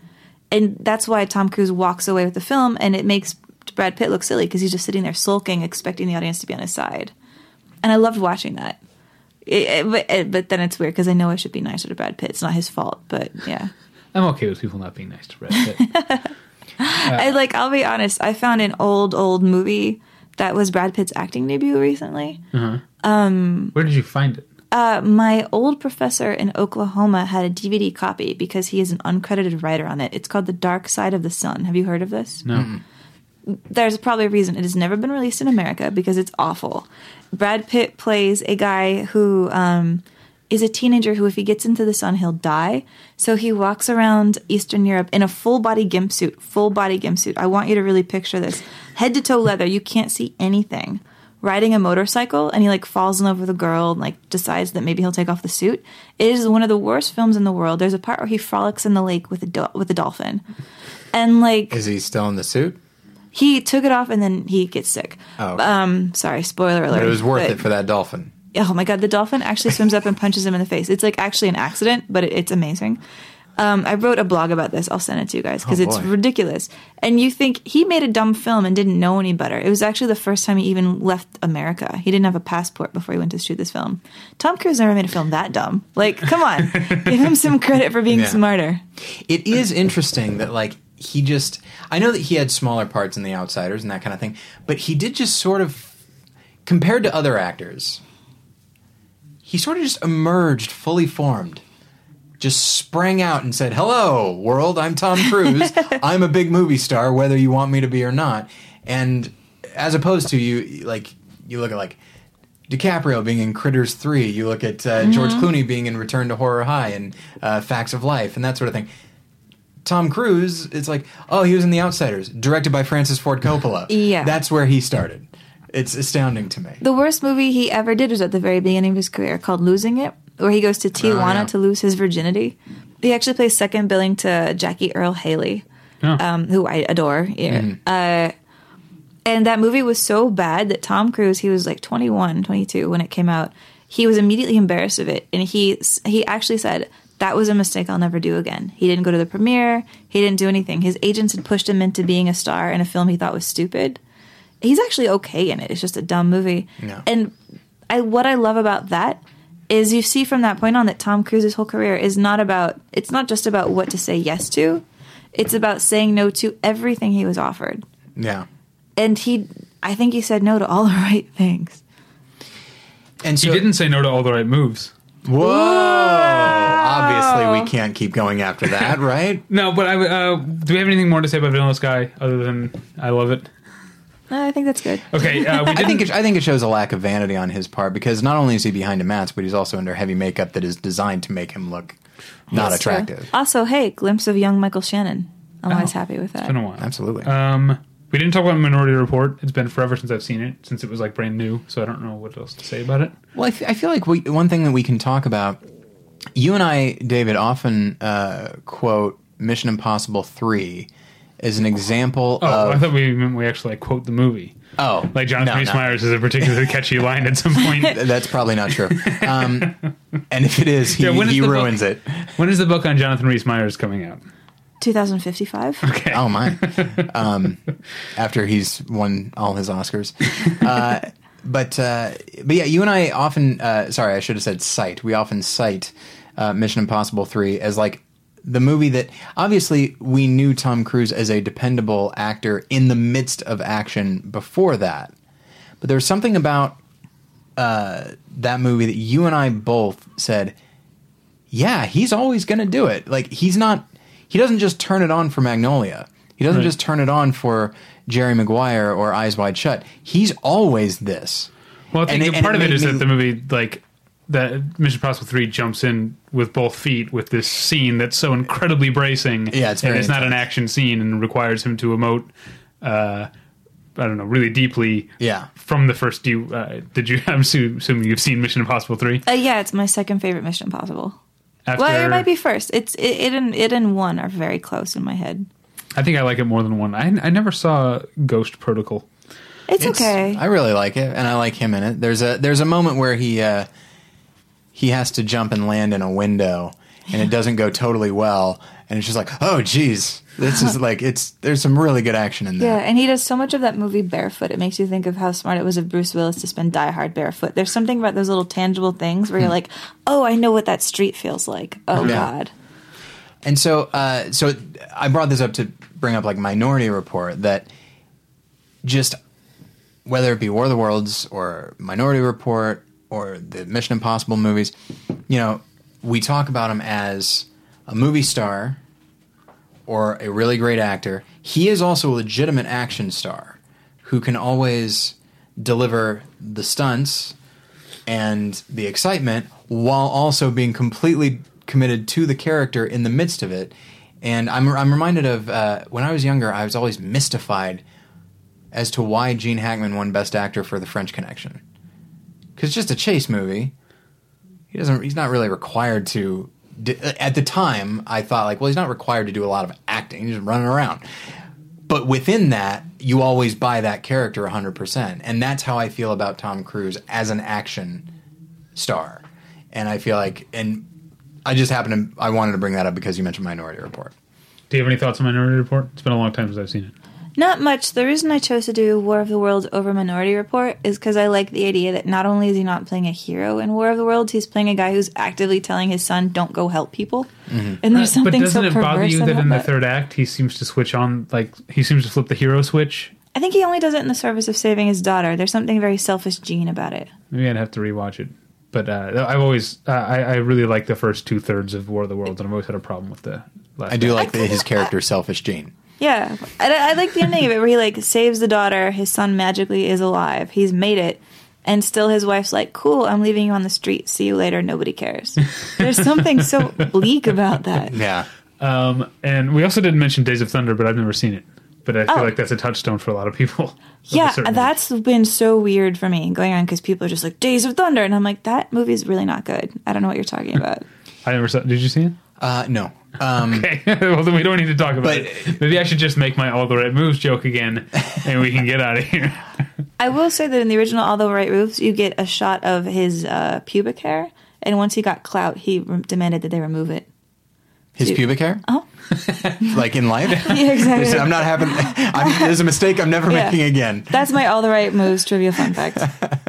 And that's why Tom Cruise walks away with the film, and it makes Brad Pitt look silly because he's just sitting there sulking, expecting the audience to be on his side. And I loved watching that. It- it- but, it- but then it's weird because I know I should be nicer to Brad Pitt. It's not his fault, but yeah. I'm okay with people not being nice to Brad Pitt. I like. I'll be honest. I found an old, old movie that was Brad Pitt's acting debut recently. um Where did you find it? Uh, my old professor in Oklahoma had a DVD copy because he is an uncredited writer on it. It's called The Dark Side of the Sun. Have you heard of this? No. There's probably a reason it has never been released in America because it's awful. Brad Pitt plays a guy who um, is a teenager who, if he gets into the sun, he'll die. So he walks around Eastern Europe in a full body gimp suit. Full body gimp suit. I want you to really picture this: head to toe leather. You can't see anything. Riding a motorcycle, and he like falls in love with a girl, and like decides that maybe he'll take off the suit. It is one of the worst films in the world. There's a part where he frolics in the lake with a do- with a dolphin, and like Is he still in the suit? He took it off and then he gets sick. Oh, okay. Um, sorry, spoiler alert. But it was worth but- it for that dolphin. Oh my god, the dolphin actually swims up and punches him in the face. It's like actually an accident, but it, it's amazing. Um, I wrote a blog about this. I'll send it to you guys because Oh, it's ridiculous. And you think he made a dumb film and didn't know any better. It was actually the first time he even left America. He didn't have a passport before he went to shoot this film. Tom Cruise never made a film that dumb. Like, come on, give him some credit for being Yeah. smarter. It is interesting that like he just I know that he had smaller parts in The Outsiders and that kind of thing, but he did just sort of compared to other actors, he sort of just emerged fully formed. Just sprang out and said, "Hello, world. I'm Tom Cruise. I'm a big movie star, whether you want me to be or not." And as opposed to you, like you look at like DiCaprio being in Critters Three, you look at uh, George Clooney being in Return to Horror High and uh, Facts of Life and that sort of thing. Tom Cruise, it's like, oh, he was in The Outsiders, directed by Francis Ford Coppola. Yeah. That's where he started. It's astounding to me. The worst movie he ever did was at the very beginning of his career called Losing It, where he goes to Tijuana yeah. to lose his virginity. He actually plays second billing to Jackie Earle Haley, Oh. um, who I adore. Yeah. Uh, and that movie was so bad that Tom Cruise, he was like 21, 22 when it came out. He was immediately embarrassed of it. And he, he actually said, that was a mistake I'll never do again. He didn't go to the premiere. He didn't do anything. His agents had pushed him into being a star in a film he thought was stupid he's actually okay in it. It's just a dumb movie. Yeah. And I what I love about that is you see from that point on that Tom Cruise's whole career is not about it's not just about what to say yes to. It's about saying no to everything he was offered. Yeah. And he I think he said no to all the right things. And He didn't say no to all the right moves. Whoa! Obviously, we can't keep going after that, right? No, but I, uh, do we have anything more to say about Vanilla Sky other than I love it? Uh, I think that's good. Okay, uh, we I think it, I think it shows a lack of vanity on his part because not only is he behind a mask, but he's also under heavy makeup that is designed to make him look not That's true. attractive. Also, hey, glimpse of young Michael Shannon. I'm always Oh, happy with that. it's been a while. Absolutely. Um, we didn't talk about Minority Report. It's been forever since I've seen it, since it was like brand new. So I don't know what else to say about it. Well, I, f- I feel like we, one thing that we can talk about, you and I, David, often uh, quote Mission Impossible 3 as an example Oh, I thought we meant we actually like quote the movie. oh, Like Jonathan no, Rhys no. Meyers is a particularly catchy line at some point. That's probably not true. Um, and if it is, he, Yeah, when is he the book? ruins it. When is the book on Jonathan Rhys Meyers coming out? 2055. Okay. Oh, my. Um, after he's won all his Oscars. Uh, but, uh, but yeah, you and I often, uh, sorry, I should have said cite. We often cite uh, Mission Impossible 3 as like the movie that obviously we knew Tom Cruise as a dependable actor in the midst of action before that. But there was something about uh, that movie that you and I both said, yeah, he's always going to do it. Like he's not, he doesn't just turn it on for Magnolia. He doesn't Right. just turn it on for Jerry Maguire or Eyes Wide Shut. He's always this. Well, I think And it- part and of it it is made that the movie, like, that Mission Impossible 3 jumps in with both feet with this scene that's so incredibly bracing. Yeah, it's And very it's not an action scene and requires him to emote, uh, I don't know, really deeply Yeah. from the first. Do you, uh, did you, I'm assuming you've seen Mission Impossible 3? Uh, yeah, it's my second favorite Mission Impossible. After, Well, it might be first. It's it, it and it and one are very close in my head. I think I like it more than one. I, I never saw Ghost Protocol. It's, It's- okay. I really like it, and I like him in it. There's a there's a moment where he uh, he has to jump and land in a window, and it doesn't go totally well, and it's just like, oh, geez, this is like it's. There's some really good action in there. yeah, and he does so much of that movie barefoot. It makes you think of how smart it was of Bruce Willis to spend Die Hard barefoot. There's something about those little tangible things where you're like, oh, I know what that street feels like. Oh, Yeah. God. And so, uh, so I brought this up to bring up like Minority Report that just whether it be War of the Worlds or Minority Report or the Mission Impossible movies, you know, we talk about him as a movie star or a really great actor. He is also a legitimate action star who can always deliver the stunts and the excitement while also being completely committed to the character in the midst of it. And I'm, I'm reminded of uh, when I was younger, I was always mystified as to why Gene Hackman won Best Actor for The French Connection. Because it's just a chase movie. He doesn't. He's not really required to. At the time, I thought like, well, he's not required to do a lot of acting. He's just running around. But within that, you always buy that character 100%. And that's how I feel about Tom Cruise as an action star. And I feel like, and I just happened to, I wanted to bring that up because you mentioned Minority Report. Do you have any thoughts on Minority Report? It's been a long time since I've seen it. Not much. The reason I chose to do War of the Worlds over Minority Report is because I like the idea that not only is he not playing a hero in War of the Worlds, he's playing a guy who's actively telling his son, "Don't go help people." Mm-hmm. And there's something. but doesn't so it bother you that in the that. third act he seems to switch on, like he seems to flip the hero switch? I think he only does it in the service of saving his daughter. There's something very selfish Gene about it. Maybe I'd have to rewatch it. But uh, I've always, uh, I, I really like the first two thirds of War of the Worlds, and I've always had a problem with the last. I do like I the, his character, Selfish Gene. Yeah, I, I like the ending of it where he like saves the daughter. His son magically is alive. He's made it, and still his wife's like, "Cool, I'm leaving you on the street. See you later. Nobody cares." There's something so bleak about that. Yeah. Um, and we also didn't mention Days of Thunder, but I've never seen it. But I feel Oh. like that's a touchstone for a lot of people. of a Yeah, certain age. that's been so weird for me going on because people are just like Days of Thunder, and I'm like, that movie's really not good. I don't know what you're talking about. I never saw. Did you see it? Uh, no. Um, Okay, well then we don't need to talk about But- it. Maybe I should just make my all the right moves joke again, and we can get out of here. I will say that in the original All the Right Moves, you get a shot of his uh, pubic hair, and once he got clout, he re- demanded that they remove it. His Dude. pubic hair? Oh, Like in life? yeah, exactly. I'm not having, I'm, there's a mistake I'm never Yeah. making again. That's my All the Right Moves trivia fun fact.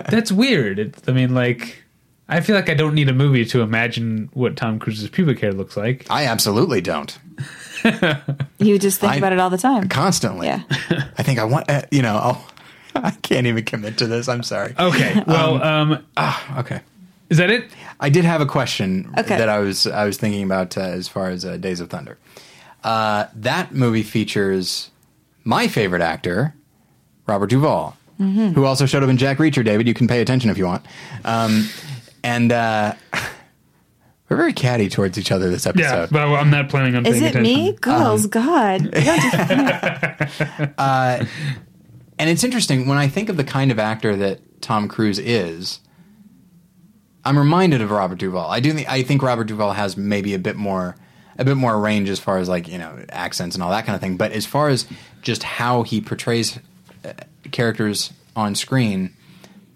That's weird. It's, I mean, like, I feel like I don't need a movie to imagine what Tom Cruise's pubic hair looks like. I absolutely don't. You just think I- about it all the time. Constantly. Yeah. I think I want, uh, you know, I'll, I can't even commit to this. I'm sorry. Okay, well, um, Ah. Okay. Is that it? I did have a question Okay. that I was I was thinking about uh, as far as uh, Days of Thunder. Uh, that movie features my favorite actor, Robert Duvall, Mm-hmm. who also showed up in Jack Reacher. David, you can pay attention if you want. Um, and uh, we're very catty towards each other this episode. Yeah, episode. but I'm not planning on Is paying it attention. me? Girls, God. You and it's interesting when I think of the kind of actor that Tom Cruise is. I'm reminded of Robert Duvall. I do. Think, I think Robert Duvall has maybe a bit more, a bit more range as far as like you know accents and all that kind of thing. But as far as just how he portrays uh, characters on screen,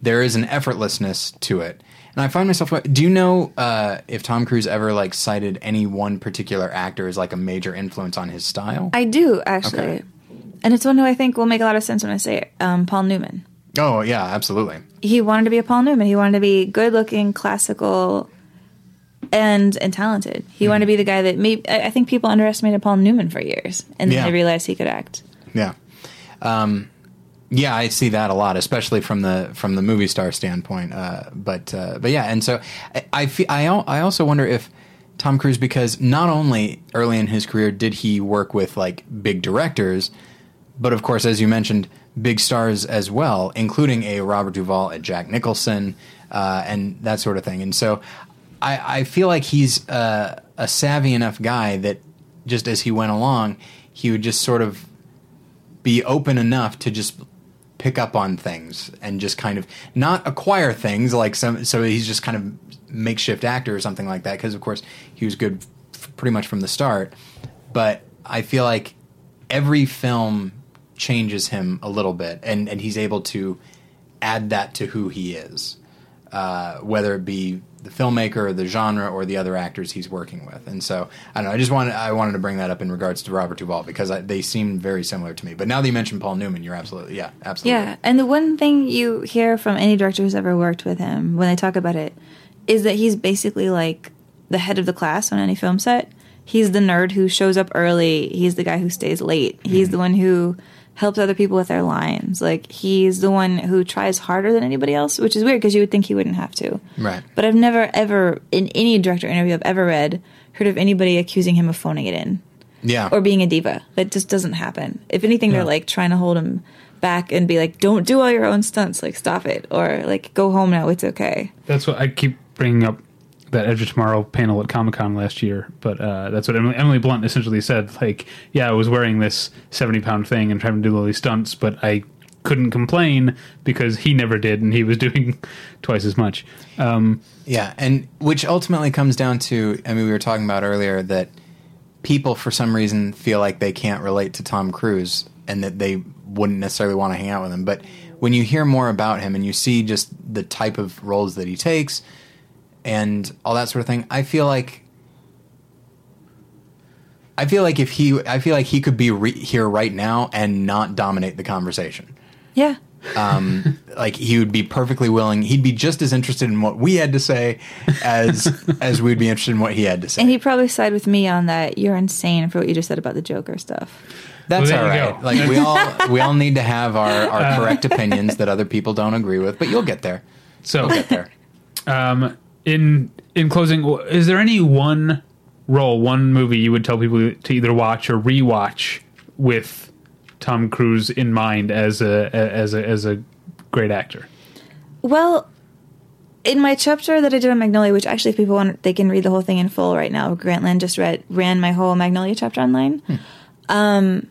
there is an effortlessness to it. And I find myself. Do you know uh, if Tom Cruise ever like cited any one particular actor as like a major influence on his style? I do, actually. Okay. And it's one who I think will make a lot of sense when I say it. Um, Paul Newman. Oh yeah, absolutely. He wanted to be a Paul Newman. He wanted to be good looking, classical, and and talented. He wanted to be the guy that maybe I I think people underestimated Paul Newman for years, and then Yeah. they realized he could act. Yeah. Um, yeah, I see that a lot, especially from the from the movie star standpoint. Uh, but uh, but yeah, and so I I, fe- I I also wonder if Tom Cruise, because not only early in his career did he work with like big directors, but of course, as you mentioned, big stars as well, including a Robert Duvall, a Jack Nicholson, uh, and that sort of thing. And so I, I feel like he's uh, a savvy enough guy that just as he went along, he would just sort of be open enough to just pick up on things and just kind of not acquire things like some so he's just kind of makeshift actor or something like that because of course he was good f- pretty much from the start but i feel like every film changes him a little bit, and and he's able to add that to who he is, uh, whether it be the filmmaker or the genre or the other actors he's working with. And so I don't know. I just wanted I wanted to bring that up in regards to Robert Duvall because I, they seem very similar to me. But now that you mentioned Paul Newman, you're absolutely yeah, absolutely Yeah, and the one thing you hear from any director who's ever worked with him when they talk about it is that he's basically like the head of the class on any film set. He's the nerd who shows up early. He's the guy who stays late. He's the one who helps other people with their lines. Like he's the one who tries harder than anybody else, which is weird because you would think he wouldn't have to. Right. But I've never ever in any director interview I've ever read heard of anybody accusing him of phoning it in yeah. or being a diva. That just doesn't happen. If anything, Yeah. they're like trying to hold him back and be like, "Don't do all your own stunts. Like, stop it," or like, "Go home now. It's okay." That's what I keep bringing up that Edge of Tomorrow panel at Comic Con last year. But uh, that's what Emily, Emily Blunt essentially said. Like, yeah, I was wearing this 70 pound thing and trying to do all these stunts, but I couldn't complain because he never did and he was doing twice as much. Um, Yeah, and which ultimately comes down to I mean we were talking about earlier that people for some reason feel like they can't relate to Tom Cruise and that they wouldn't necessarily want to hang out with him. But when you hear more about him and you see just the type of roles that he takes and all that sort of thing, I feel like I feel like if he I feel like he could be re- here right now and not dominate the conversation Yeah. um, like he would be perfectly willing. He'd be just as interested in what we had to say as as we'd be interested in what he had to say. And he'd probably side with me on that. You're insane for what you just said about the Joker stuff. That's Well, all there you right. go. Like we all we all need to have our, our correct opinions that other people don't agree with, but you'll get there. so, You'll get there. um, in in closing, is there any one role, one movie you would tell people to either watch or rewatch with Tom Cruise in mind as a as a as a great actor? Well, in my chapter that I did on Magnolia, which actually, if people want, they can read the whole thing in full right now. Grantland just read ran my whole Magnolia chapter online. Um,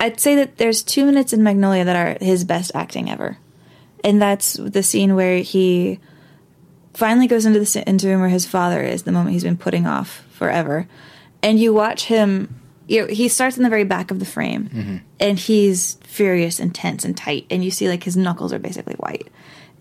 I'd say that there's two minutes in Magnolia that are his best acting ever, and that's the scene where he finally goes into the into room where his father is. The moment he's been putting off forever, and you watch him. You know, he starts in the very back of the frame, mm-hmm. and he's furious and tense and tight, and you see like his knuckles are basically white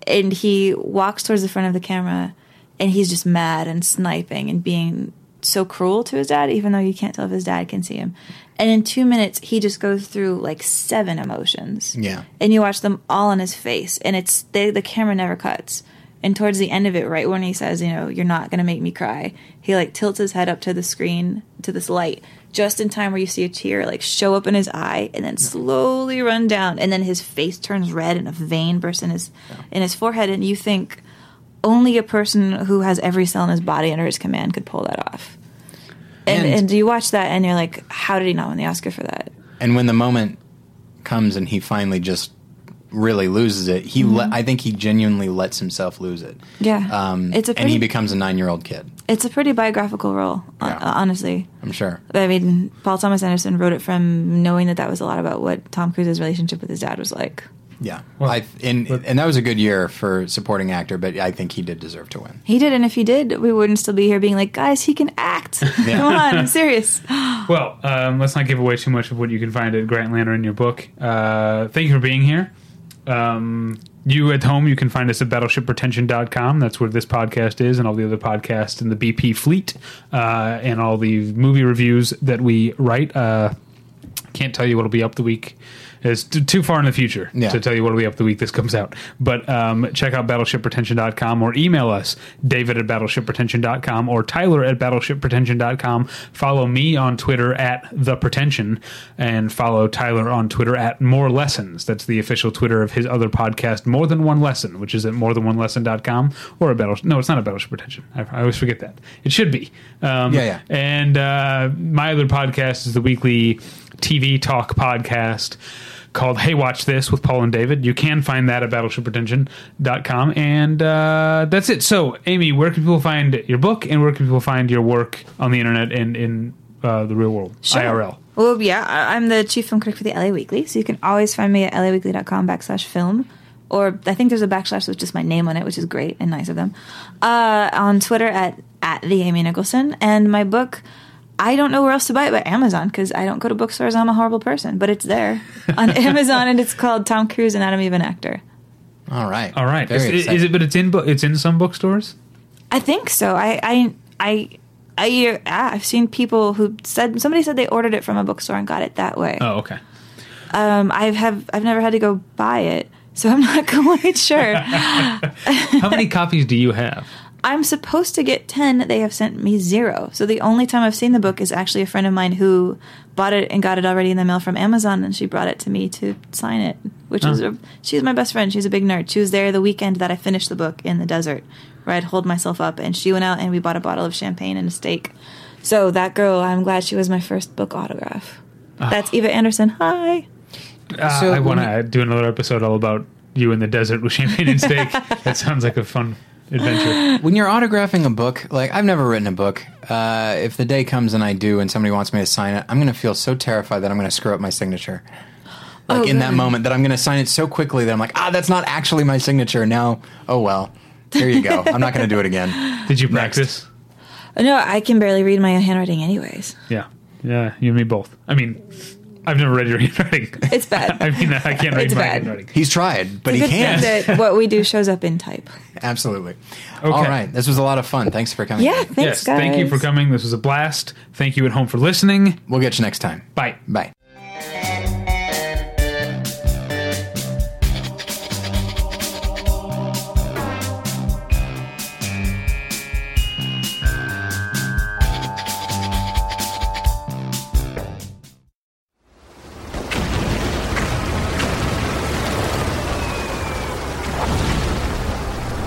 and he walks towards the front of the camera and he's just mad and sniping and being so cruel to his dad even though you can't tell if his dad can see him and in two minutes he just goes through like seven emotions Yeah. and you watch them all on his face and it's they, the camera never cuts and towards the end of it right when he says you know you're not going to make me cry he like tilts his head up to the screen to this light just in time where you see a tear like show up in his eye and then slowly run down and then his face turns red and a vein bursts in his in his forehead and you think only a person who has every cell in his body under his command could pull that off. And, And- and you watch that and you're like how did he not win the oscar for that? And when the moment comes and he finally just really loses it, he le- I think he genuinely lets himself lose it. Mm-hmm. Yeah. Um, It's a and he becomes a nine year old kid. it's a pretty biographical role hon- Yeah. honestly I'm sure. I mean, Paul Thomas Anderson wrote it from knowing that that was a lot about what Tom Cruise's relationship with his dad was like. Yeah. Well, I, and, but- and that was a good year for supporting actor, but I think he did deserve to win. He did, and if he did, we wouldn't still be here being like, guys, he can act. Yeah. Come on, I'm serious. Well, um, let's not give away too much of what you can find at Grantland or in your book. Uh, thank you for being here. Um, you at home, you can find us at battleshippretension.com. That's where this podcast is, and all the other podcasts in the BP fleet, uh, and all the movie reviews that we write. Uh, can't tell you what'll be up the week. It's t- too far in the future Yeah. to tell you what'll be up the week this comes out. But um, check out battleshippretension.com or email us, david at battleshippretension.com or tyler at battleshippretension.com. Follow me on Twitter at the pretension and follow Tyler on Twitter at more lessons. That's the official Twitter of his other podcast, More Than One Lesson, which is at morethanonelesson.com or a battle. No, it's not a battleship pretension. I, I always forget that. It should be. Um, Yeah, yeah. and uh, my other podcast is the weekly TV talk podcast called Hey Watch This with Paul and David. You can find that at battleshippretension.com. And uh, that's it. So, Amy, where can people find your book and where can people find your work on the internet and in uh, the real world, IRL? Well, yeah, I'm the chief film critic for the LA Weekly, so you can always find me at laweekly.com backslash film. Or I think there's a backslash with just my name on it, which is great and nice of them. Uh, on Twitter at, at the Amy Nicholson. And my book, I don't know where else to buy it but Amazon because I don't go to bookstores. I'm a horrible person, but it's there on Amazon, and it's called Tom Cruise Anatomy of an Actor. All right. All right. Is, is it? But it's in. bu- It's in some bookstores. I think so. I I I. I, yeah, I've seen people who said somebody said they ordered it from a bookstore and got it that way. Oh, okay. Um, I have I've never had to go buy it, so I'm not quite sure. How many copies do you have? I'm supposed to get 10. They have sent me zero. So the only time I've seen the book is actually a friend of mine who bought it and got it already in the mail from Amazon and she brought it to me to sign it, which is a, she's my best friend. She's a big nerd. She was there the weekend that I finished the book in the desert where I'd hold myself up and she went out and we bought a bottle of champagne and a steak. So that girl, I'm glad she was my first book autograph. That's Eva Anderson. Hi. Uh, So I want to do another episode all about you in the desert with champagne and steak. that sounds like a fun adventure. When you're autographing a book, like I've never written a book. Uh, if the day comes and I do, and somebody wants me to sign it, I'm going to feel so terrified that I'm going to screw up my signature. Like Oh, in that moment, that I'm going to sign it so quickly that I'm like, ah, that's not actually my signature. Now, oh well, here you go. I'm not going to do it again. Did you practice? No, I can barely read my own handwriting anyways. Yeah. Yeah. You and me both. I mean, I've never read your handwriting. It's bad. I mean, I can't read It's my bad. handwriting. He's tried, but he can't. that what we do shows up in type. Absolutely. All right, this was a lot of fun. Thanks for coming. Yeah, thanks, yes. guys. Thank you for coming. This was a blast. Thank you at home for listening. We'll get you next time. Bye. Bye.